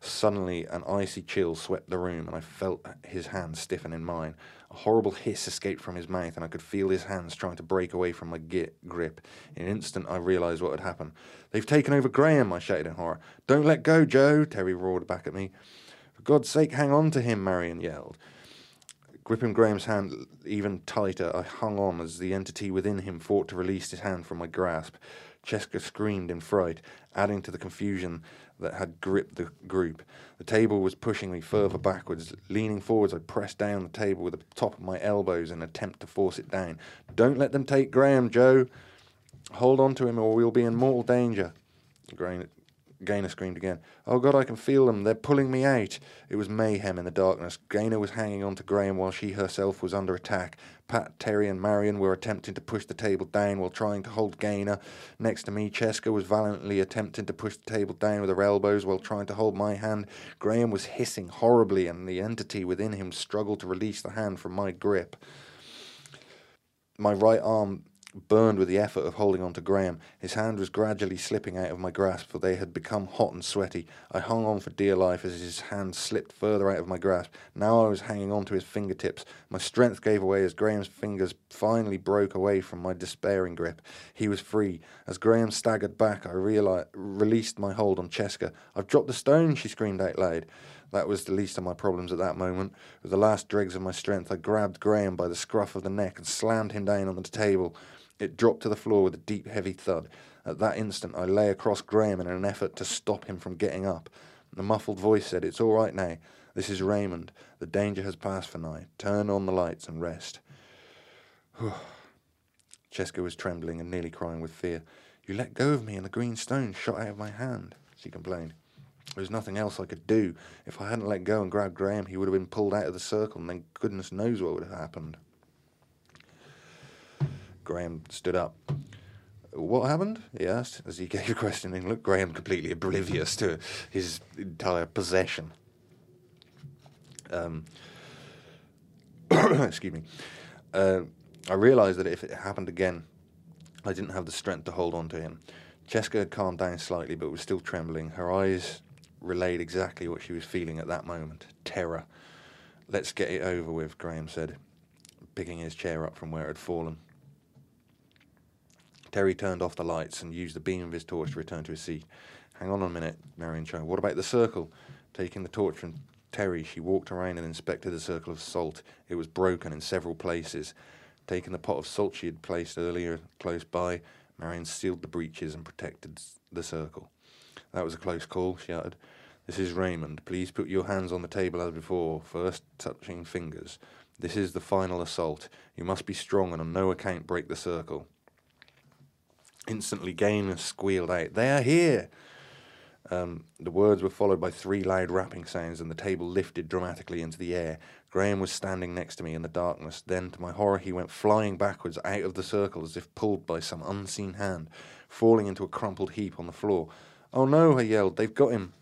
Suddenly, an icy chill swept the room, and I felt his hand stiffen in mine. A horrible hiss escaped from his mouth, and I could feel his hands trying to break away from my gi- grip. In an instant, I realized what had happened. They've taken over Graham, I shouted in horror. Don't let go, Joe, Terry roared back at me. For God's sake, hang on to him, Marion yelled. Gripping Graham's hand even tighter, I hung on as the entity within him fought to release his hand from my grasp. Cheska screamed in fright, adding to the confusion that had gripped the group. The table was pushing me further backwards. Leaning forwards, I pressed down the table with the top of my elbows in an attempt to force it down. Don't let them take Graham, Joe. Hold on to him or we'll be in mortal danger. Grain- Gaynor screamed again. Oh God, I can feel them. They're pulling me out. It was mayhem in the darkness. Gaynor was hanging on to Graham while she herself was under attack. Pat, Terry, and Marion were attempting to push the table down while trying to hold Gaynor. Next to me, Cheska was valiantly attempting to push the table down with her elbows while trying to hold my hand. Graham was hissing horribly, and the entity within him struggled to release the hand from my grip. My right arm burned with the effort of holding on to Graham. His hand was gradually slipping out of my grasp, for they had become hot and sweaty. I hung on for dear life as his hand slipped further out of my grasp. Now I was hanging on to his fingertips. My strength gave away as Graham's fingers finally broke away from my despairing grip. He was free. As Graham staggered back, I realized, released my hold on Cheska. I've dropped the stone, she screamed out loud. That was the least of my problems at that moment. With the last dregs of my strength, I grabbed Graham by the scruff of the neck and slammed him down on the table. It dropped to the floor with a deep, heavy thud. At that instant, I lay across Graham in an effort to stop him from getting up. The muffled voice said, It's all right now. This is Raymond. The danger has passed for now. Turn on the lights and rest. Cheska was trembling and nearly crying with fear. You let go of me and the green stone shot out of my hand, she complained. There was nothing else I could do. If I hadn't let go and grabbed Graham, he would have been pulled out of the circle, and then goodness knows what would have happened. Graham stood up. What happened? he asked as he gave a questioning look. Graham completely oblivious to his entire possession. Um, excuse me. Uh, I realised that if it happened again, I didn't have the strength to hold on to him. Cheska had calmed down slightly, but was still trembling. Her eyes relayed exactly what she was feeling at that moment terror. Let's get it over with, Graham said, picking his chair up from where it had fallen. Terry turned off the lights and used the beam of his torch to return to his seat. Hang on a minute, Marion chimed. What about the circle? Taking the torch from Terry, she walked around and inspected the circle of salt. It was broken in several places. Taking the pot of salt she had placed earlier close by, Marion sealed the breaches and protected the circle. That was a close call, she uttered. This is Raymond. Please put your hands on the table as before, first touching fingers. This is the final assault. You must be strong and on no account break the circle. Instantly, Gaynor squealed out, They are here! Um, the words were followed by three loud rapping sounds, and the table lifted dramatically into the air. Graham was standing next to me in the darkness. Then, to my horror, he went flying backwards out of the circle as if pulled by some unseen hand, falling into a crumpled heap on the floor. Oh no, I yelled, they've got him.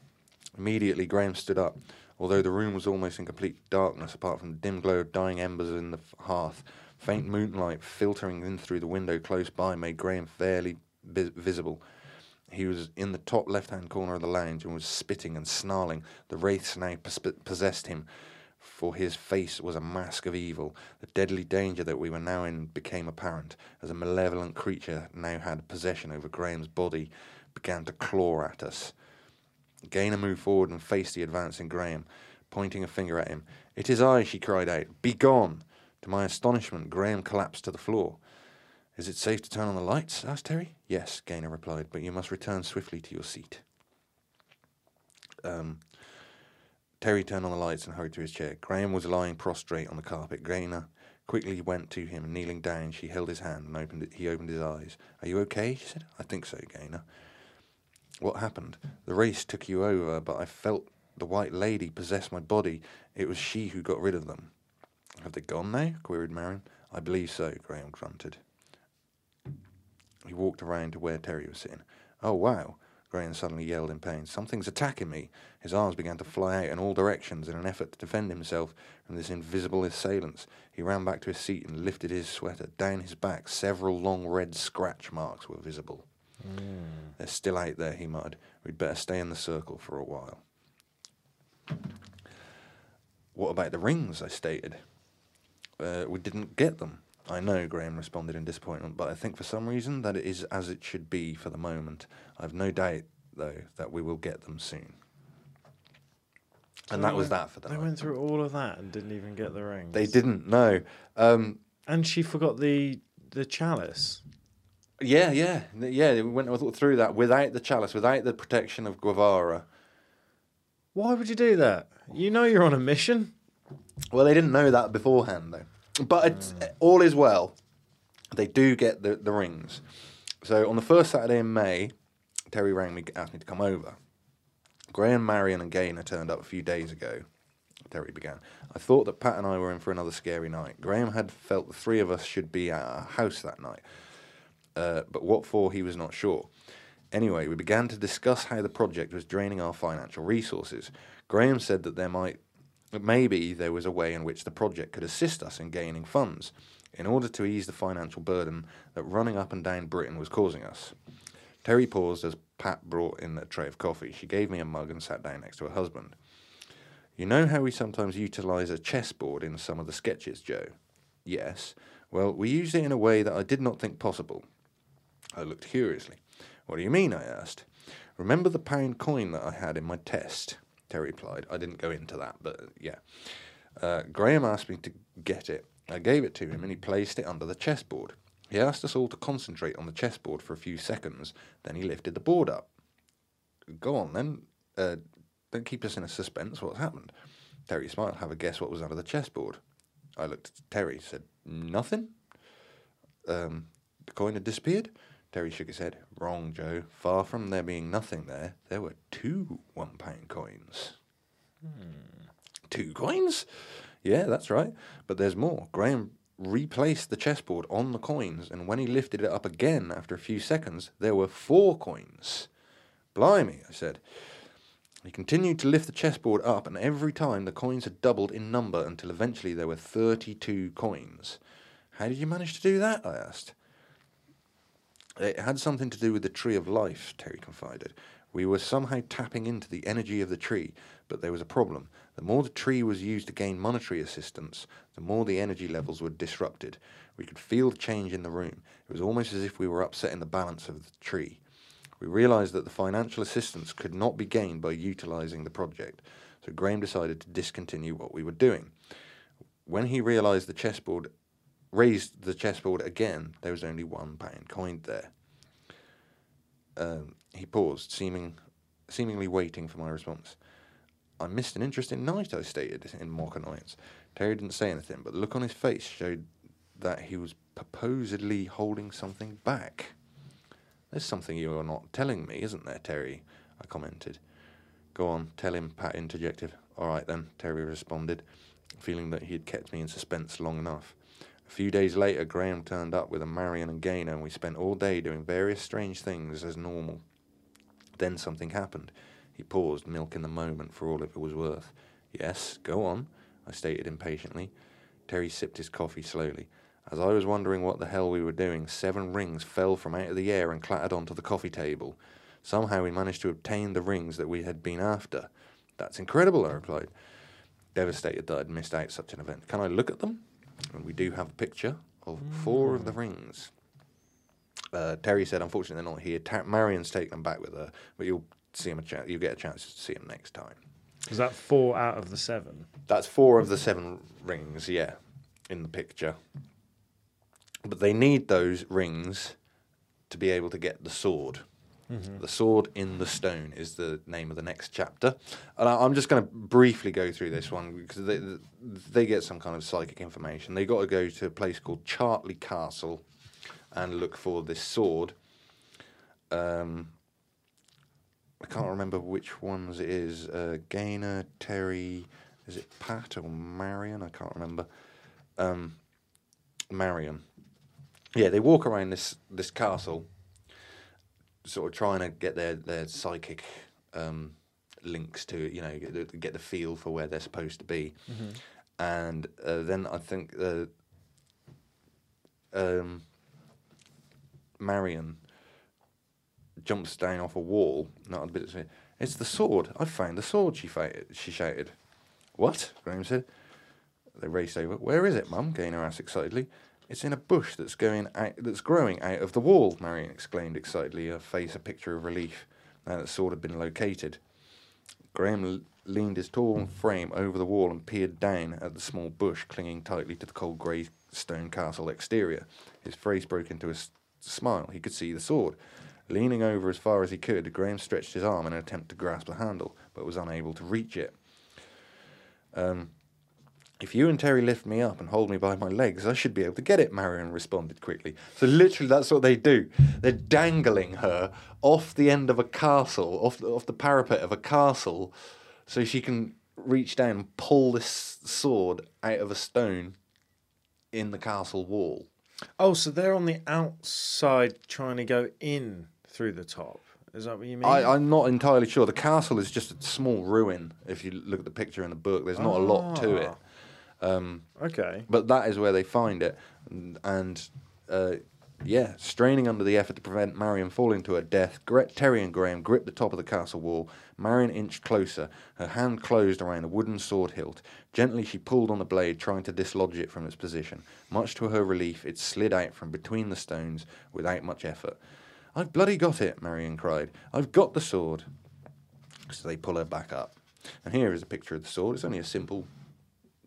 Immediately, Graham stood up. Although the room was almost in complete darkness, apart from the dim glow of dying embers in the hearth, faint moonlight filtering in through the window close by made Graham fairly vi- visible. He was in the top left hand corner of the lounge and was spitting and snarling. The wraiths now pos- possessed him, for his face was a mask of evil. The deadly danger that we were now in became apparent, as a malevolent creature now had possession over Graham's body, began to claw at us. Gaynor moved forward and faced the advancing Graham, pointing a finger at him. It is I, she cried out. Begone! To my astonishment, Graham collapsed to the floor. Is it safe to turn on the lights? asked Terry. Yes, Gaynor replied, but you must return swiftly to your seat. Um, Terry turned on the lights and hurried to his chair. Graham was lying prostrate on the carpet. Gaynor quickly went to him, and kneeling down, she held his hand and opened it. He opened his eyes. Are you okay? she said. I think so, Gaynor. What happened? The wraiths took you over, but I felt the white lady possess my body. It was she who got rid of them. Have they gone now? queried Marion. I believe so, Graham grunted. He walked around to where Terry was sitting. Oh, wow. Graham suddenly yelled in pain. Something's attacking me. His arms began to fly out in all directions in an effort to defend himself from this invisible assailants. He ran back to his seat and lifted his sweater. Down his back, several long red scratch marks were visible. Hmm. They're still out there, he muttered. We'd better stay in the circle for a while. What about the rings? I stated. Uh, we didn't get them. I know, Graham responded in disappointment, but I think for some reason that it is as it should be for the moment. I've no doubt, though, that we will get them soon. And that was that for They them. went through all of that and didn't even get the rings. They didn't know. Um, And she forgot the the chalice. yeah, yeah, yeah. We went through that without the chalice, without the protection of Gwevara. Why would you do that? You know you're on a mission. Well, they didn't know that beforehand, though. But all is well. They do get the, the rings. So on the first Saturday in May, Terry rang me, asked me to come over. Graham, Marion, and Gaynor turned up a few days ago. Terry began. I thought that Pat and I were in for another scary night. Graham had felt the three of us should be at our house that night, uh, but what for he was not sure. Anyway, we began to discuss how the project was draining our financial resources. Graham said that there might, maybe there was a way in which the project could assist us in gaining funds, in order to ease the financial burden that running up and down Britain was causing us. Terry paused as Pat brought in a tray of coffee. She gave me a mug and sat down next to her husband. You know how we sometimes utilise a chessboard in some of the sketches, Joe? Yes. Well, we used it in a way that I did not think possible. I looked curiously. What do you mean? I asked. Remember the pound coin that I had in my test? Terry replied. I didn't go into that, but yeah. Uh, Graham asked me to get it. I gave it to him and he placed it under the chessboard. He asked us all to concentrate on the chessboard for a few seconds, then he lifted the board up. Go on then. Uh, don't keep us in a suspense. What's happened? Terry smiled. Have a guess what was under the chessboard. I looked at Terry, said, Nothing? Um, the coin had disappeared? Terry shook his head. Wrong, Joe. Far from there being nothing there, there were two one pound coins. Hmm. Two coins? Yeah, that's right. But there's more. Graham replaced the chessboard on the coins, and when he lifted it up again after a few seconds, there were four coins. Blimey, I said. He continued to lift the chessboard up, and every time the coins had doubled in number until eventually there were 32 coins. How did you manage to do that? I asked. It had something to do with the tree of life, Terry confided. We were somehow tapping into the energy of the tree, but there was a problem. The more the tree was used to gain monetary assistance, the more the energy levels were disrupted. We could feel the change in the room. It was almost as if we were upsetting the balance of the tree. We realised that the financial assistance could not be gained by utilising the project, so Graham decided to discontinue what we were doing. When he realised the chessboard raised the chessboard again, there was only one pound coined there. Um, he paused, seeming seemingly waiting for my response. I missed an interesting night, I stated in mock annoyance. Terry didn't say anything, but the look on his face showed that he was purposedly holding something back. There's something you are not telling me, isn't there, Terry? I commented. Go on, tell him, Pat interjected. All right then, Terry responded, feeling that he had kept me in suspense long enough. A few days later, Graham turned up with a Marion and Gaynor, and we spent all day doing various strange things as normal. Then something happened. He paused, milking the moment for all it was worth. Yes, go on, I stated impatiently. Terry sipped his coffee slowly. As I was wondering what the hell we were doing, seven rings fell from out of the air and clattered onto the coffee table. Somehow we managed to obtain the rings that we had been after. That's incredible, I replied, devastated that I'd missed out such an event. Can I look at them? And we do have a picture of four of the rings. Uh, Terry said, unfortunately, they're not here. Ta- Marion's taken them back with her, but you'll see him a chance. You'll get a chance to see him next time. Was that four out of the seven? That's four of the seven rings, yeah. in the picture, but they need those rings to be able to get the sword. The sword in the stone is the name of the next chapter, and I, I'm just going to briefly go through this one because they they get some kind of psychic information. They've got to go to a place called Chartley Castle and look for this sword. Um, I can't remember which ones it is. Uh, Gaynor, Terry, is it Pat or Marion? I can't remember. Um, Marion. Yeah, they walk around this this castle, sort of trying to get their their psychic um, links to it. You know, get the, get the feel for where they're supposed to be, and uh, then I think uh, um, Marion jumps down off a wall. Not a bit. Of, it's the sword. I found the sword. She she shouted. What? Graham said. They raced over. Where is it, Mum? Gaynor asked excitedly. It's in a bush that's going out, that's growing out of the wall. Marion exclaimed excitedly, her face a picture of relief. That the sword had been located. Graham l- leaned his tall frame over the wall and peered down at the small bush clinging tightly to the cold grey stone castle exterior. His face broke into a s- smile. He could see the sword. Leaning over as far as he could, Graham stretched his arm in an attempt to grasp the handle, but was unable to reach it. Um, if you and Terry lift me up and hold me by my legs, I should be able to get it, Marion responded quickly. So, literally, that's what they do. They're dangling her off the end of a castle, off the, off the parapet of a castle, so she can reach down and pull this sword out of a stone in the castle wall. Oh, so they're on the outside trying to go in through the top. Is that what you mean? I, I'm not entirely sure. The castle is just a small ruin. If you look at the picture in the book, there's not a lot to it. Ah. Um, okay. But that is where they find it, and, uh, yeah, straining under the effort to prevent Marion falling to her death, Terry and Graham gripped the top of the castle wall. Marion inched closer, her hand closed around a wooden sword hilt. Gently, she pulled on the blade, trying to dislodge it from its position. Much to her relief, it slid out from between the stones without much effort. I've bloody got it, Marion cried. I've got the sword. So they pull her back up. And here is a picture of the sword. It's only a simple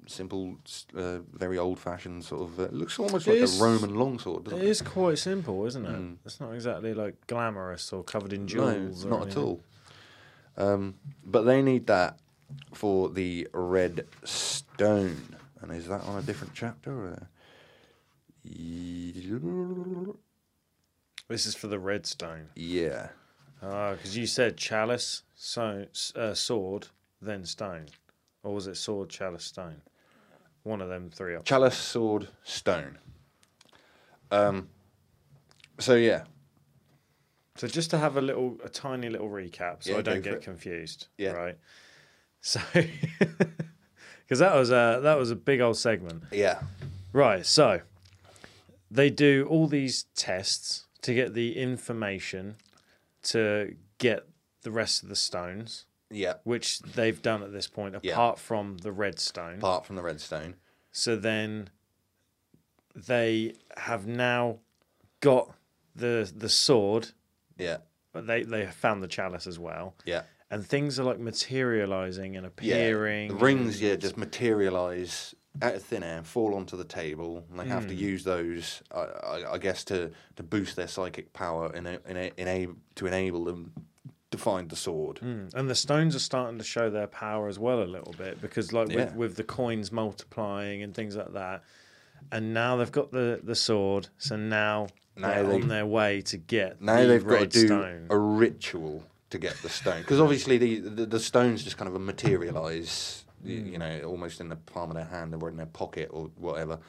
simple, uh, very old-fashioned sort of. Uh, looks almost It like is- a Roman longsword, doesn't It it? is quite simple, isn't it? It's not exactly like glamorous or covered in no, jewels. or not at all. Um, but they need that for the red stone. And is that on a different chapter? Or? This is for the red stone. Yeah. because you said chalice, so uh, sword, then stone, or was it sword, chalice, stone? One of them three options. Chalice, sword, stone. Um. So yeah, So just to have a little, a tiny little recap, so Yeah, I don't get it. confused. Yeah. Right. So, because that was a that was a big old segment. yeah, Right. So they do all these tests to get the information to get the rest of the stones, yeah. which they've done at this point, Yeah. apart from the red stone. Apart from the red stone. So then they have now got the the sword, Yeah, but they they found the chalice as well. yeah. And things are like materializing and Yeah, appearing. the rings, yeah, just materialize out of thin air and fall onto the table, and they have to hmm. use those, I, I, I guess, to, to boost their psychic power in a, in a, in a, to enable them to find the sword. Mm, And the stones are starting to show their power as well a little bit because, like with, Yeah. with the coins multiplying and things like that, and now they've got the, the sword, so now, Now they're they- on their way to get Now the they've got to do stone. a ritual to get the stone, because obviously the, the the stones just kind of materialize, y- you know, almost in the palm of their hand or in their pocket or whatever.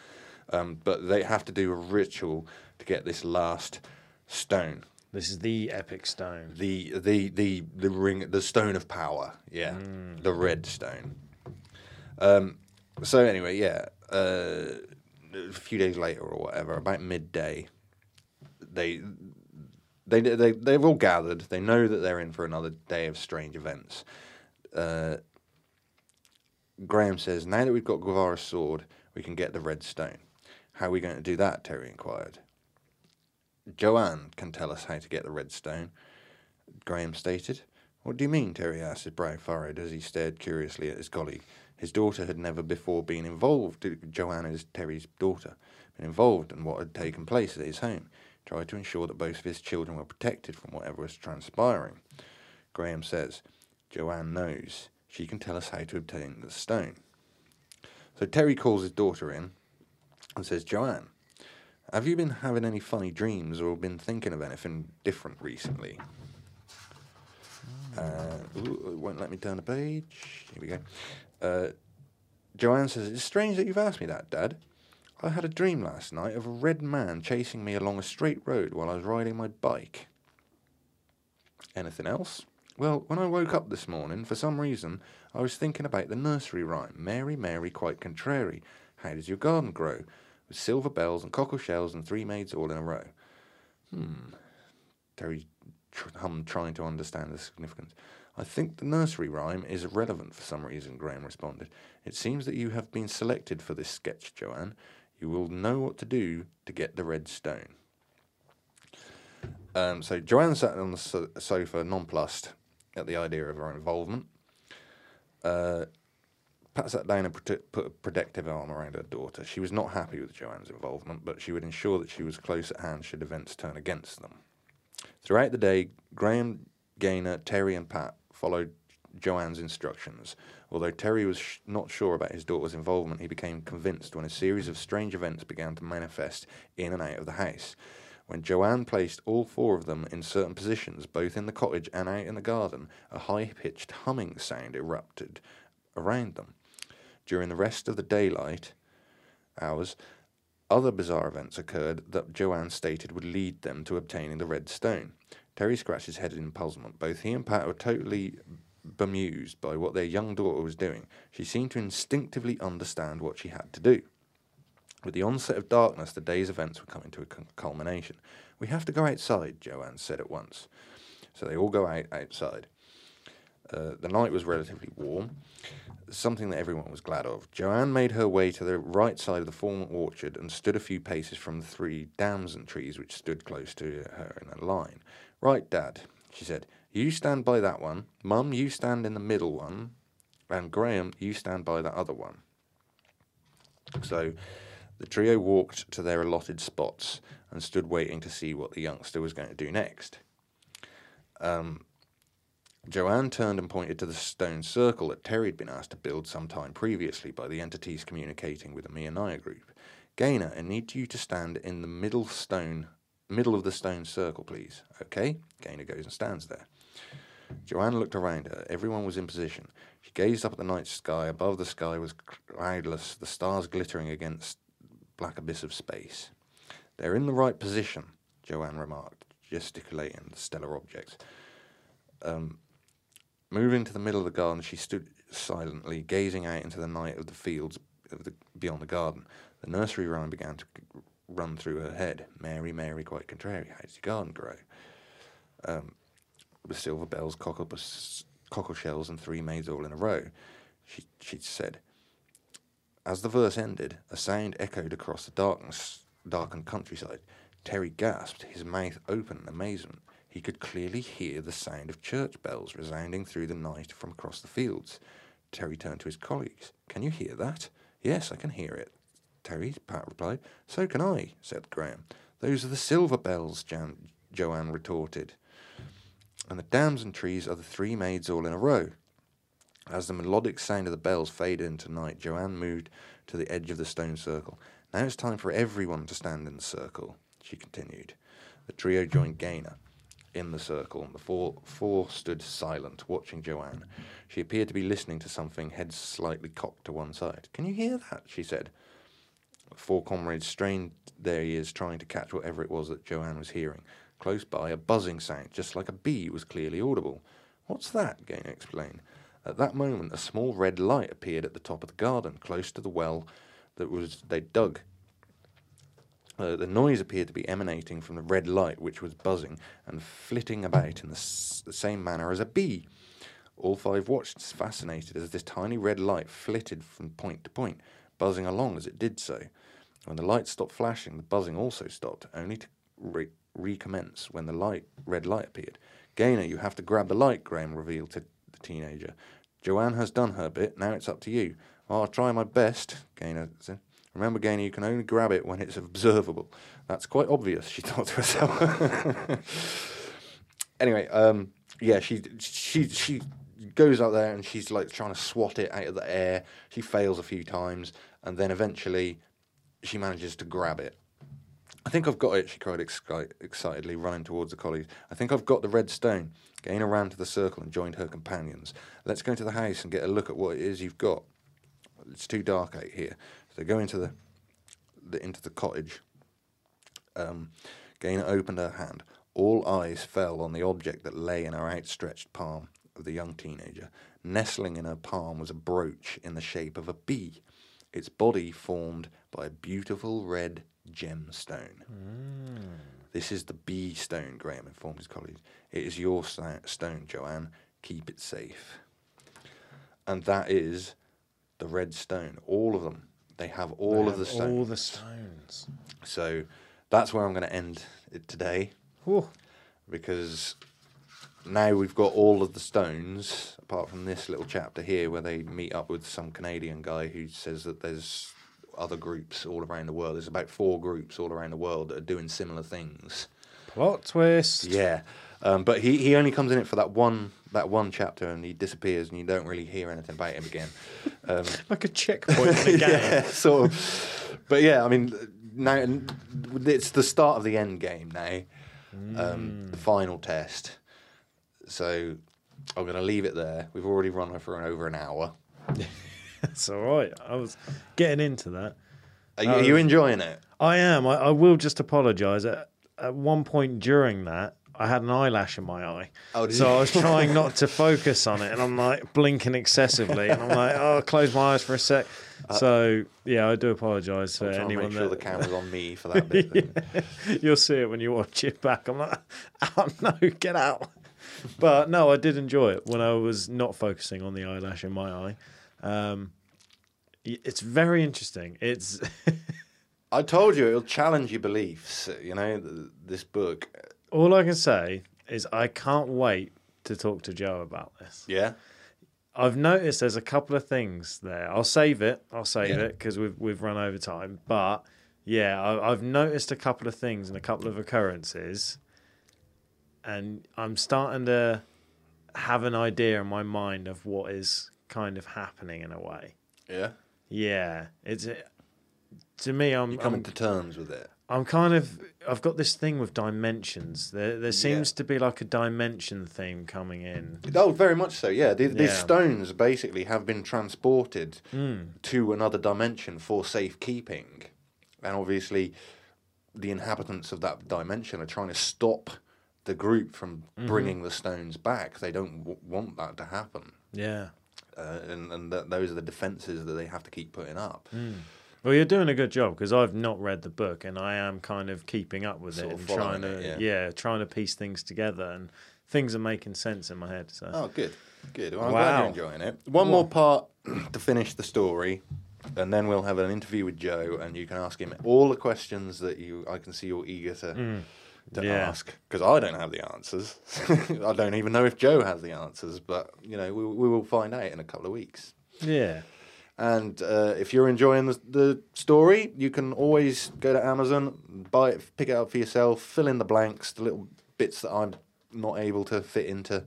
Um, but they have to do a ritual to get this last stone. This is the epic stone. the the the the ring the stone of power. Yeah Mm. the red stone. Um so anyway yeah uh a few days later or whatever about midday they they they they've all gathered. They know that they're in for another day of strange events. Uh Graham says now that we've got Gwevara's sword we can get the red stone. How are we going to do that? Terry inquired Joanne can tell us how to get the red stone Graham stated. What do you mean? Terry asked, his brow furrowed as he stared curiously at his colleague. His daughter had never before been involved. Joanne is Terry's daughter, been involved in what had taken place at his home. He tried to ensure that both of his children were protected from whatever was transpiring. Graham says, Joanne knows. She can tell us how to obtain the stone. So Terry calls his daughter in and says, Joanne, have you been having any funny dreams or been thinking of anything different recently? Uh, ooh, it won't let me turn the page. Here we go. Uh, Joanne says, It's strange that you've asked me that, Dad. I had a dream last night of a red man chasing me along a straight road while I was riding my bike. Anything else? Well, when I woke up this morning, for some reason, I was thinking about the nursery rhyme Mary, Mary, quite contrary. How does your garden grow? With silver bells and cockle shells and three maids all in a row. Hmm. Terry tr- hummed, trying to understand the significance. I think the nursery rhyme is irrelevant for some reason, Graham responded. It seems that you have been selected for this sketch, Joanne. You will know what to do to get the red stone. Um, so Joanne sat on the so- sofa, nonplussed at the idea of her involvement. Uh, Pat sat down and put a protective arm around her daughter. She was not happy with Joanne's involvement, but she would ensure that she was close at hand should events turn against them. Throughout the day, Graham, Gaynor, Terry, and Pat followed Joanne's instructions. Although Terry was sh- not sure about his daughter's involvement, he became convinced when a series of strange events began to manifest in and out of the house. When Joanne placed all four of them in certain positions, both in the cottage and out in the garden, a high pitched humming sound erupted around them. During the rest of the daylight hours, other bizarre events occurred that Joanne stated would lead them to obtaining the red stone. Terry scratched his head in puzzlement. Both he and Pat were totally bemused by what their young daughter was doing. She seemed to instinctively understand what she had to do. With the onset of darkness, the day's events were coming to a culmination. We have to go outside, Joanne said at once. So they all go out outside. Uh, the night was relatively warm, something that everyone was glad of. Joanne made her way to the right side of the former orchard and stood a few paces from the three damson trees which stood close to her in a line. Right, Dad, she said. You stand by that one. Mum, you stand in the middle one. And Graham, you stand by that other one. So the trio walked to their allotted spots and stood waiting to see what the youngster was going to do next. Um, Joanne turned and pointed to the stone circle that Terry had been asked to build some time previously by the entities communicating with the Meonia group. Gaynor, I need you to stand in the middle stone, middle of the stone circle, please. Okay? Gaynor goes and stands there. Joanne looked around her. Everyone was in position. She gazed up at the night sky. Above the sky was cloudless, the stars glittering against black abyss of space. They're in the right position, Joanne remarked, gesticulating the stellar objects. Um, moving to the middle of the garden, she stood silently, gazing out into the night of the fields of the, beyond the garden. The nursery rhyme began to run through her head. Mary, Mary, quite contrary, how does your garden grow? Um, with silver bells, cockle, cockle shells, and three maids all in a row. She, she said, as the verse ended, a sound echoed across the darkness, darkened countryside. Terry gasped, his mouth open in amazement. He could clearly hear the sound of church bells resounding through the night from across the fields. Terry turned to his colleagues. Can you hear that? Yes, I can hear it. Terry, Pat replied. So can I, said Graham. Those are the silver bells, Jan- Joanne retorted. And the damson trees are the three maids all in a row. As the melodic sound of the bells faded into night, Joanne moved to the edge of the stone circle. Now it's time for everyone to stand in the circle, she continued. The trio joined Gaynor in the circle, and the four, four stood silent, watching Joanne. She appeared to be listening to something, head slightly cocked to one side. Can you hear that? she said. The four comrades strained their ears, trying to catch whatever it was that Joanne was hearing. Close by, a buzzing sound, just like a bee, was clearly audible. What's that? Gaynor explained. At that moment, a small red light appeared at the top of the garden, close to the well that was they dug. Uh, the noise appeared to be emanating from the red light, which was buzzing and flitting about in the, s- the same manner as a bee. All five watched, fascinated, as this tiny red light flitted from point to point, buzzing along as it did so. When the light stopped flashing, the buzzing also stopped, only to re- recommence when the light red light appeared. Gaynor, you have to grab the light, Graham revealed to the teenager. Joanne has done her bit. Now it's up to you. I'll try my best, Gaynor said. Remember, Gaynor, you can only grab it when it's observable. That's quite obvious, she thought to herself. anyway, um, yeah, she she she goes out there and she's like trying to swat it out of the air. She fails a few times, and then eventually she manages to grab it. I think I've got it, she cried exci- excitedly, running towards the college. I think I've got the red stone. Gaynor ran to the circle and joined her companions. Let's go into the house and get a look at what it is you've got. It's too dark out here. So they go into the, the into the cottage. Um, Gaynor opened her hand. All eyes fell on the object that lay in her outstretched palm of the young teenager. Nestling in her palm was a brooch in the shape of a bee, its body formed by a beautiful red gemstone. This is the bee stone, Graham informed his colleagues. It is your stone, Joanne. Keep it safe. And that is the red stone. All of them. They have all They of the stones. All the stones. So that's where I'm going to end it today Whew. because now we've got all of the stones, apart from this little chapter here where they meet up with some Canadian guy who says that there's other groups all around the world. There's about four groups all around the world that are doing similar things. Plot twist. Yeah. Um, but he, he only comes in it for that one that one chapter and he disappears and you don't really hear anything about him again. Um, Like a checkpoint in the game. yeah, sort of. But yeah, I mean, now it's the start of the end game now, um, the final test. So I'm going to leave it there. We've already run for an, over an hour. It's all right. I was getting into that. Are you, are you enjoying it? I am. I, I will just apologise. At, at one point during that, I had an eyelash in my eye. Oh, so you? I was trying not to focus on it, and I'm like blinking excessively, and I'm like, oh, close my eyes for a sec. so yeah, I do apologise for I'm trying to anyone make sure the that camera's on me for that bit. then. you'll see it when you watch it back. I'm like, oh no, get out. But no, I did enjoy it when I was not focusing on the eyelash in my eye. Um, it's very interesting. It's I told you it'll challenge your beliefs. You know, this book. All I can say is I can't wait to talk to Joe about this. Yeah. I've noticed there's a couple of things there. I'll save it. I'll save Yeah. it because we've we've run over time. But yeah, I, I've noticed a couple of things and a couple of occurrences, and I'm starting to have an idea in my mind of what is kind of happening in a way. Yeah. Yeah, it's to me. I'm You're coming I'm, to terms with it. I'm kind of I've got this thing with dimensions. There there seems to be like a dimension theme coming in. Oh, very much so. Yeah, the, these Yeah. stones basically have been transported Hmm. to another dimension for safekeeping, and obviously, the inhabitants of that dimension are trying to stop the group from Mm-hmm. bringing the stones back. They don't w- want that to happen, Yeah. uh, and and that those are the defenses that they have to keep putting up. Well, you're doing a good job because I've not read the book and I am kind of keeping up with Sort it and trying to it, yeah. trying to piece things together and things are making sense in my head. So Oh, good, good. Well, I'm Wow. glad you're enjoying it. One more part to finish the story, and then we'll have an interview with Joe, and you can ask him all the questions that you. I can see you're eager to to Mm. Yeah. ask because I don't have the answers. I don't even know if Joe has the answers, but you know we we will find out in a couple of weeks. yeah, And uh, if you're enjoying the, the story, you can always go to Amazon, buy it, pick it up for yourself, fill in the blanks, the little bits that I'm not able to fit into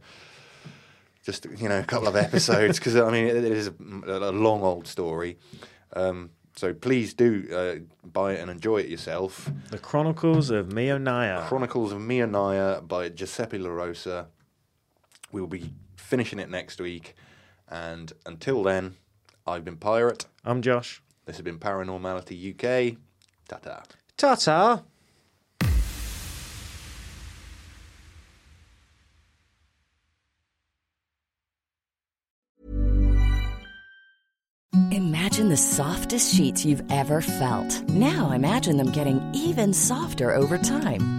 just you know a couple of episodes because I mean it, it is a, a long old story. Um, so please do uh, buy it and enjoy it yourself. the Chronicles of Meonia. Chronicles of Meonia by Giuseppe La Rosa. We will be finishing it next week, and until then, I've been Pirate. I'm Josh. This has been Paranormality UK. Ta ta. Ta ta. Imagine the softest sheets you've ever felt. Now imagine them getting even softer over time.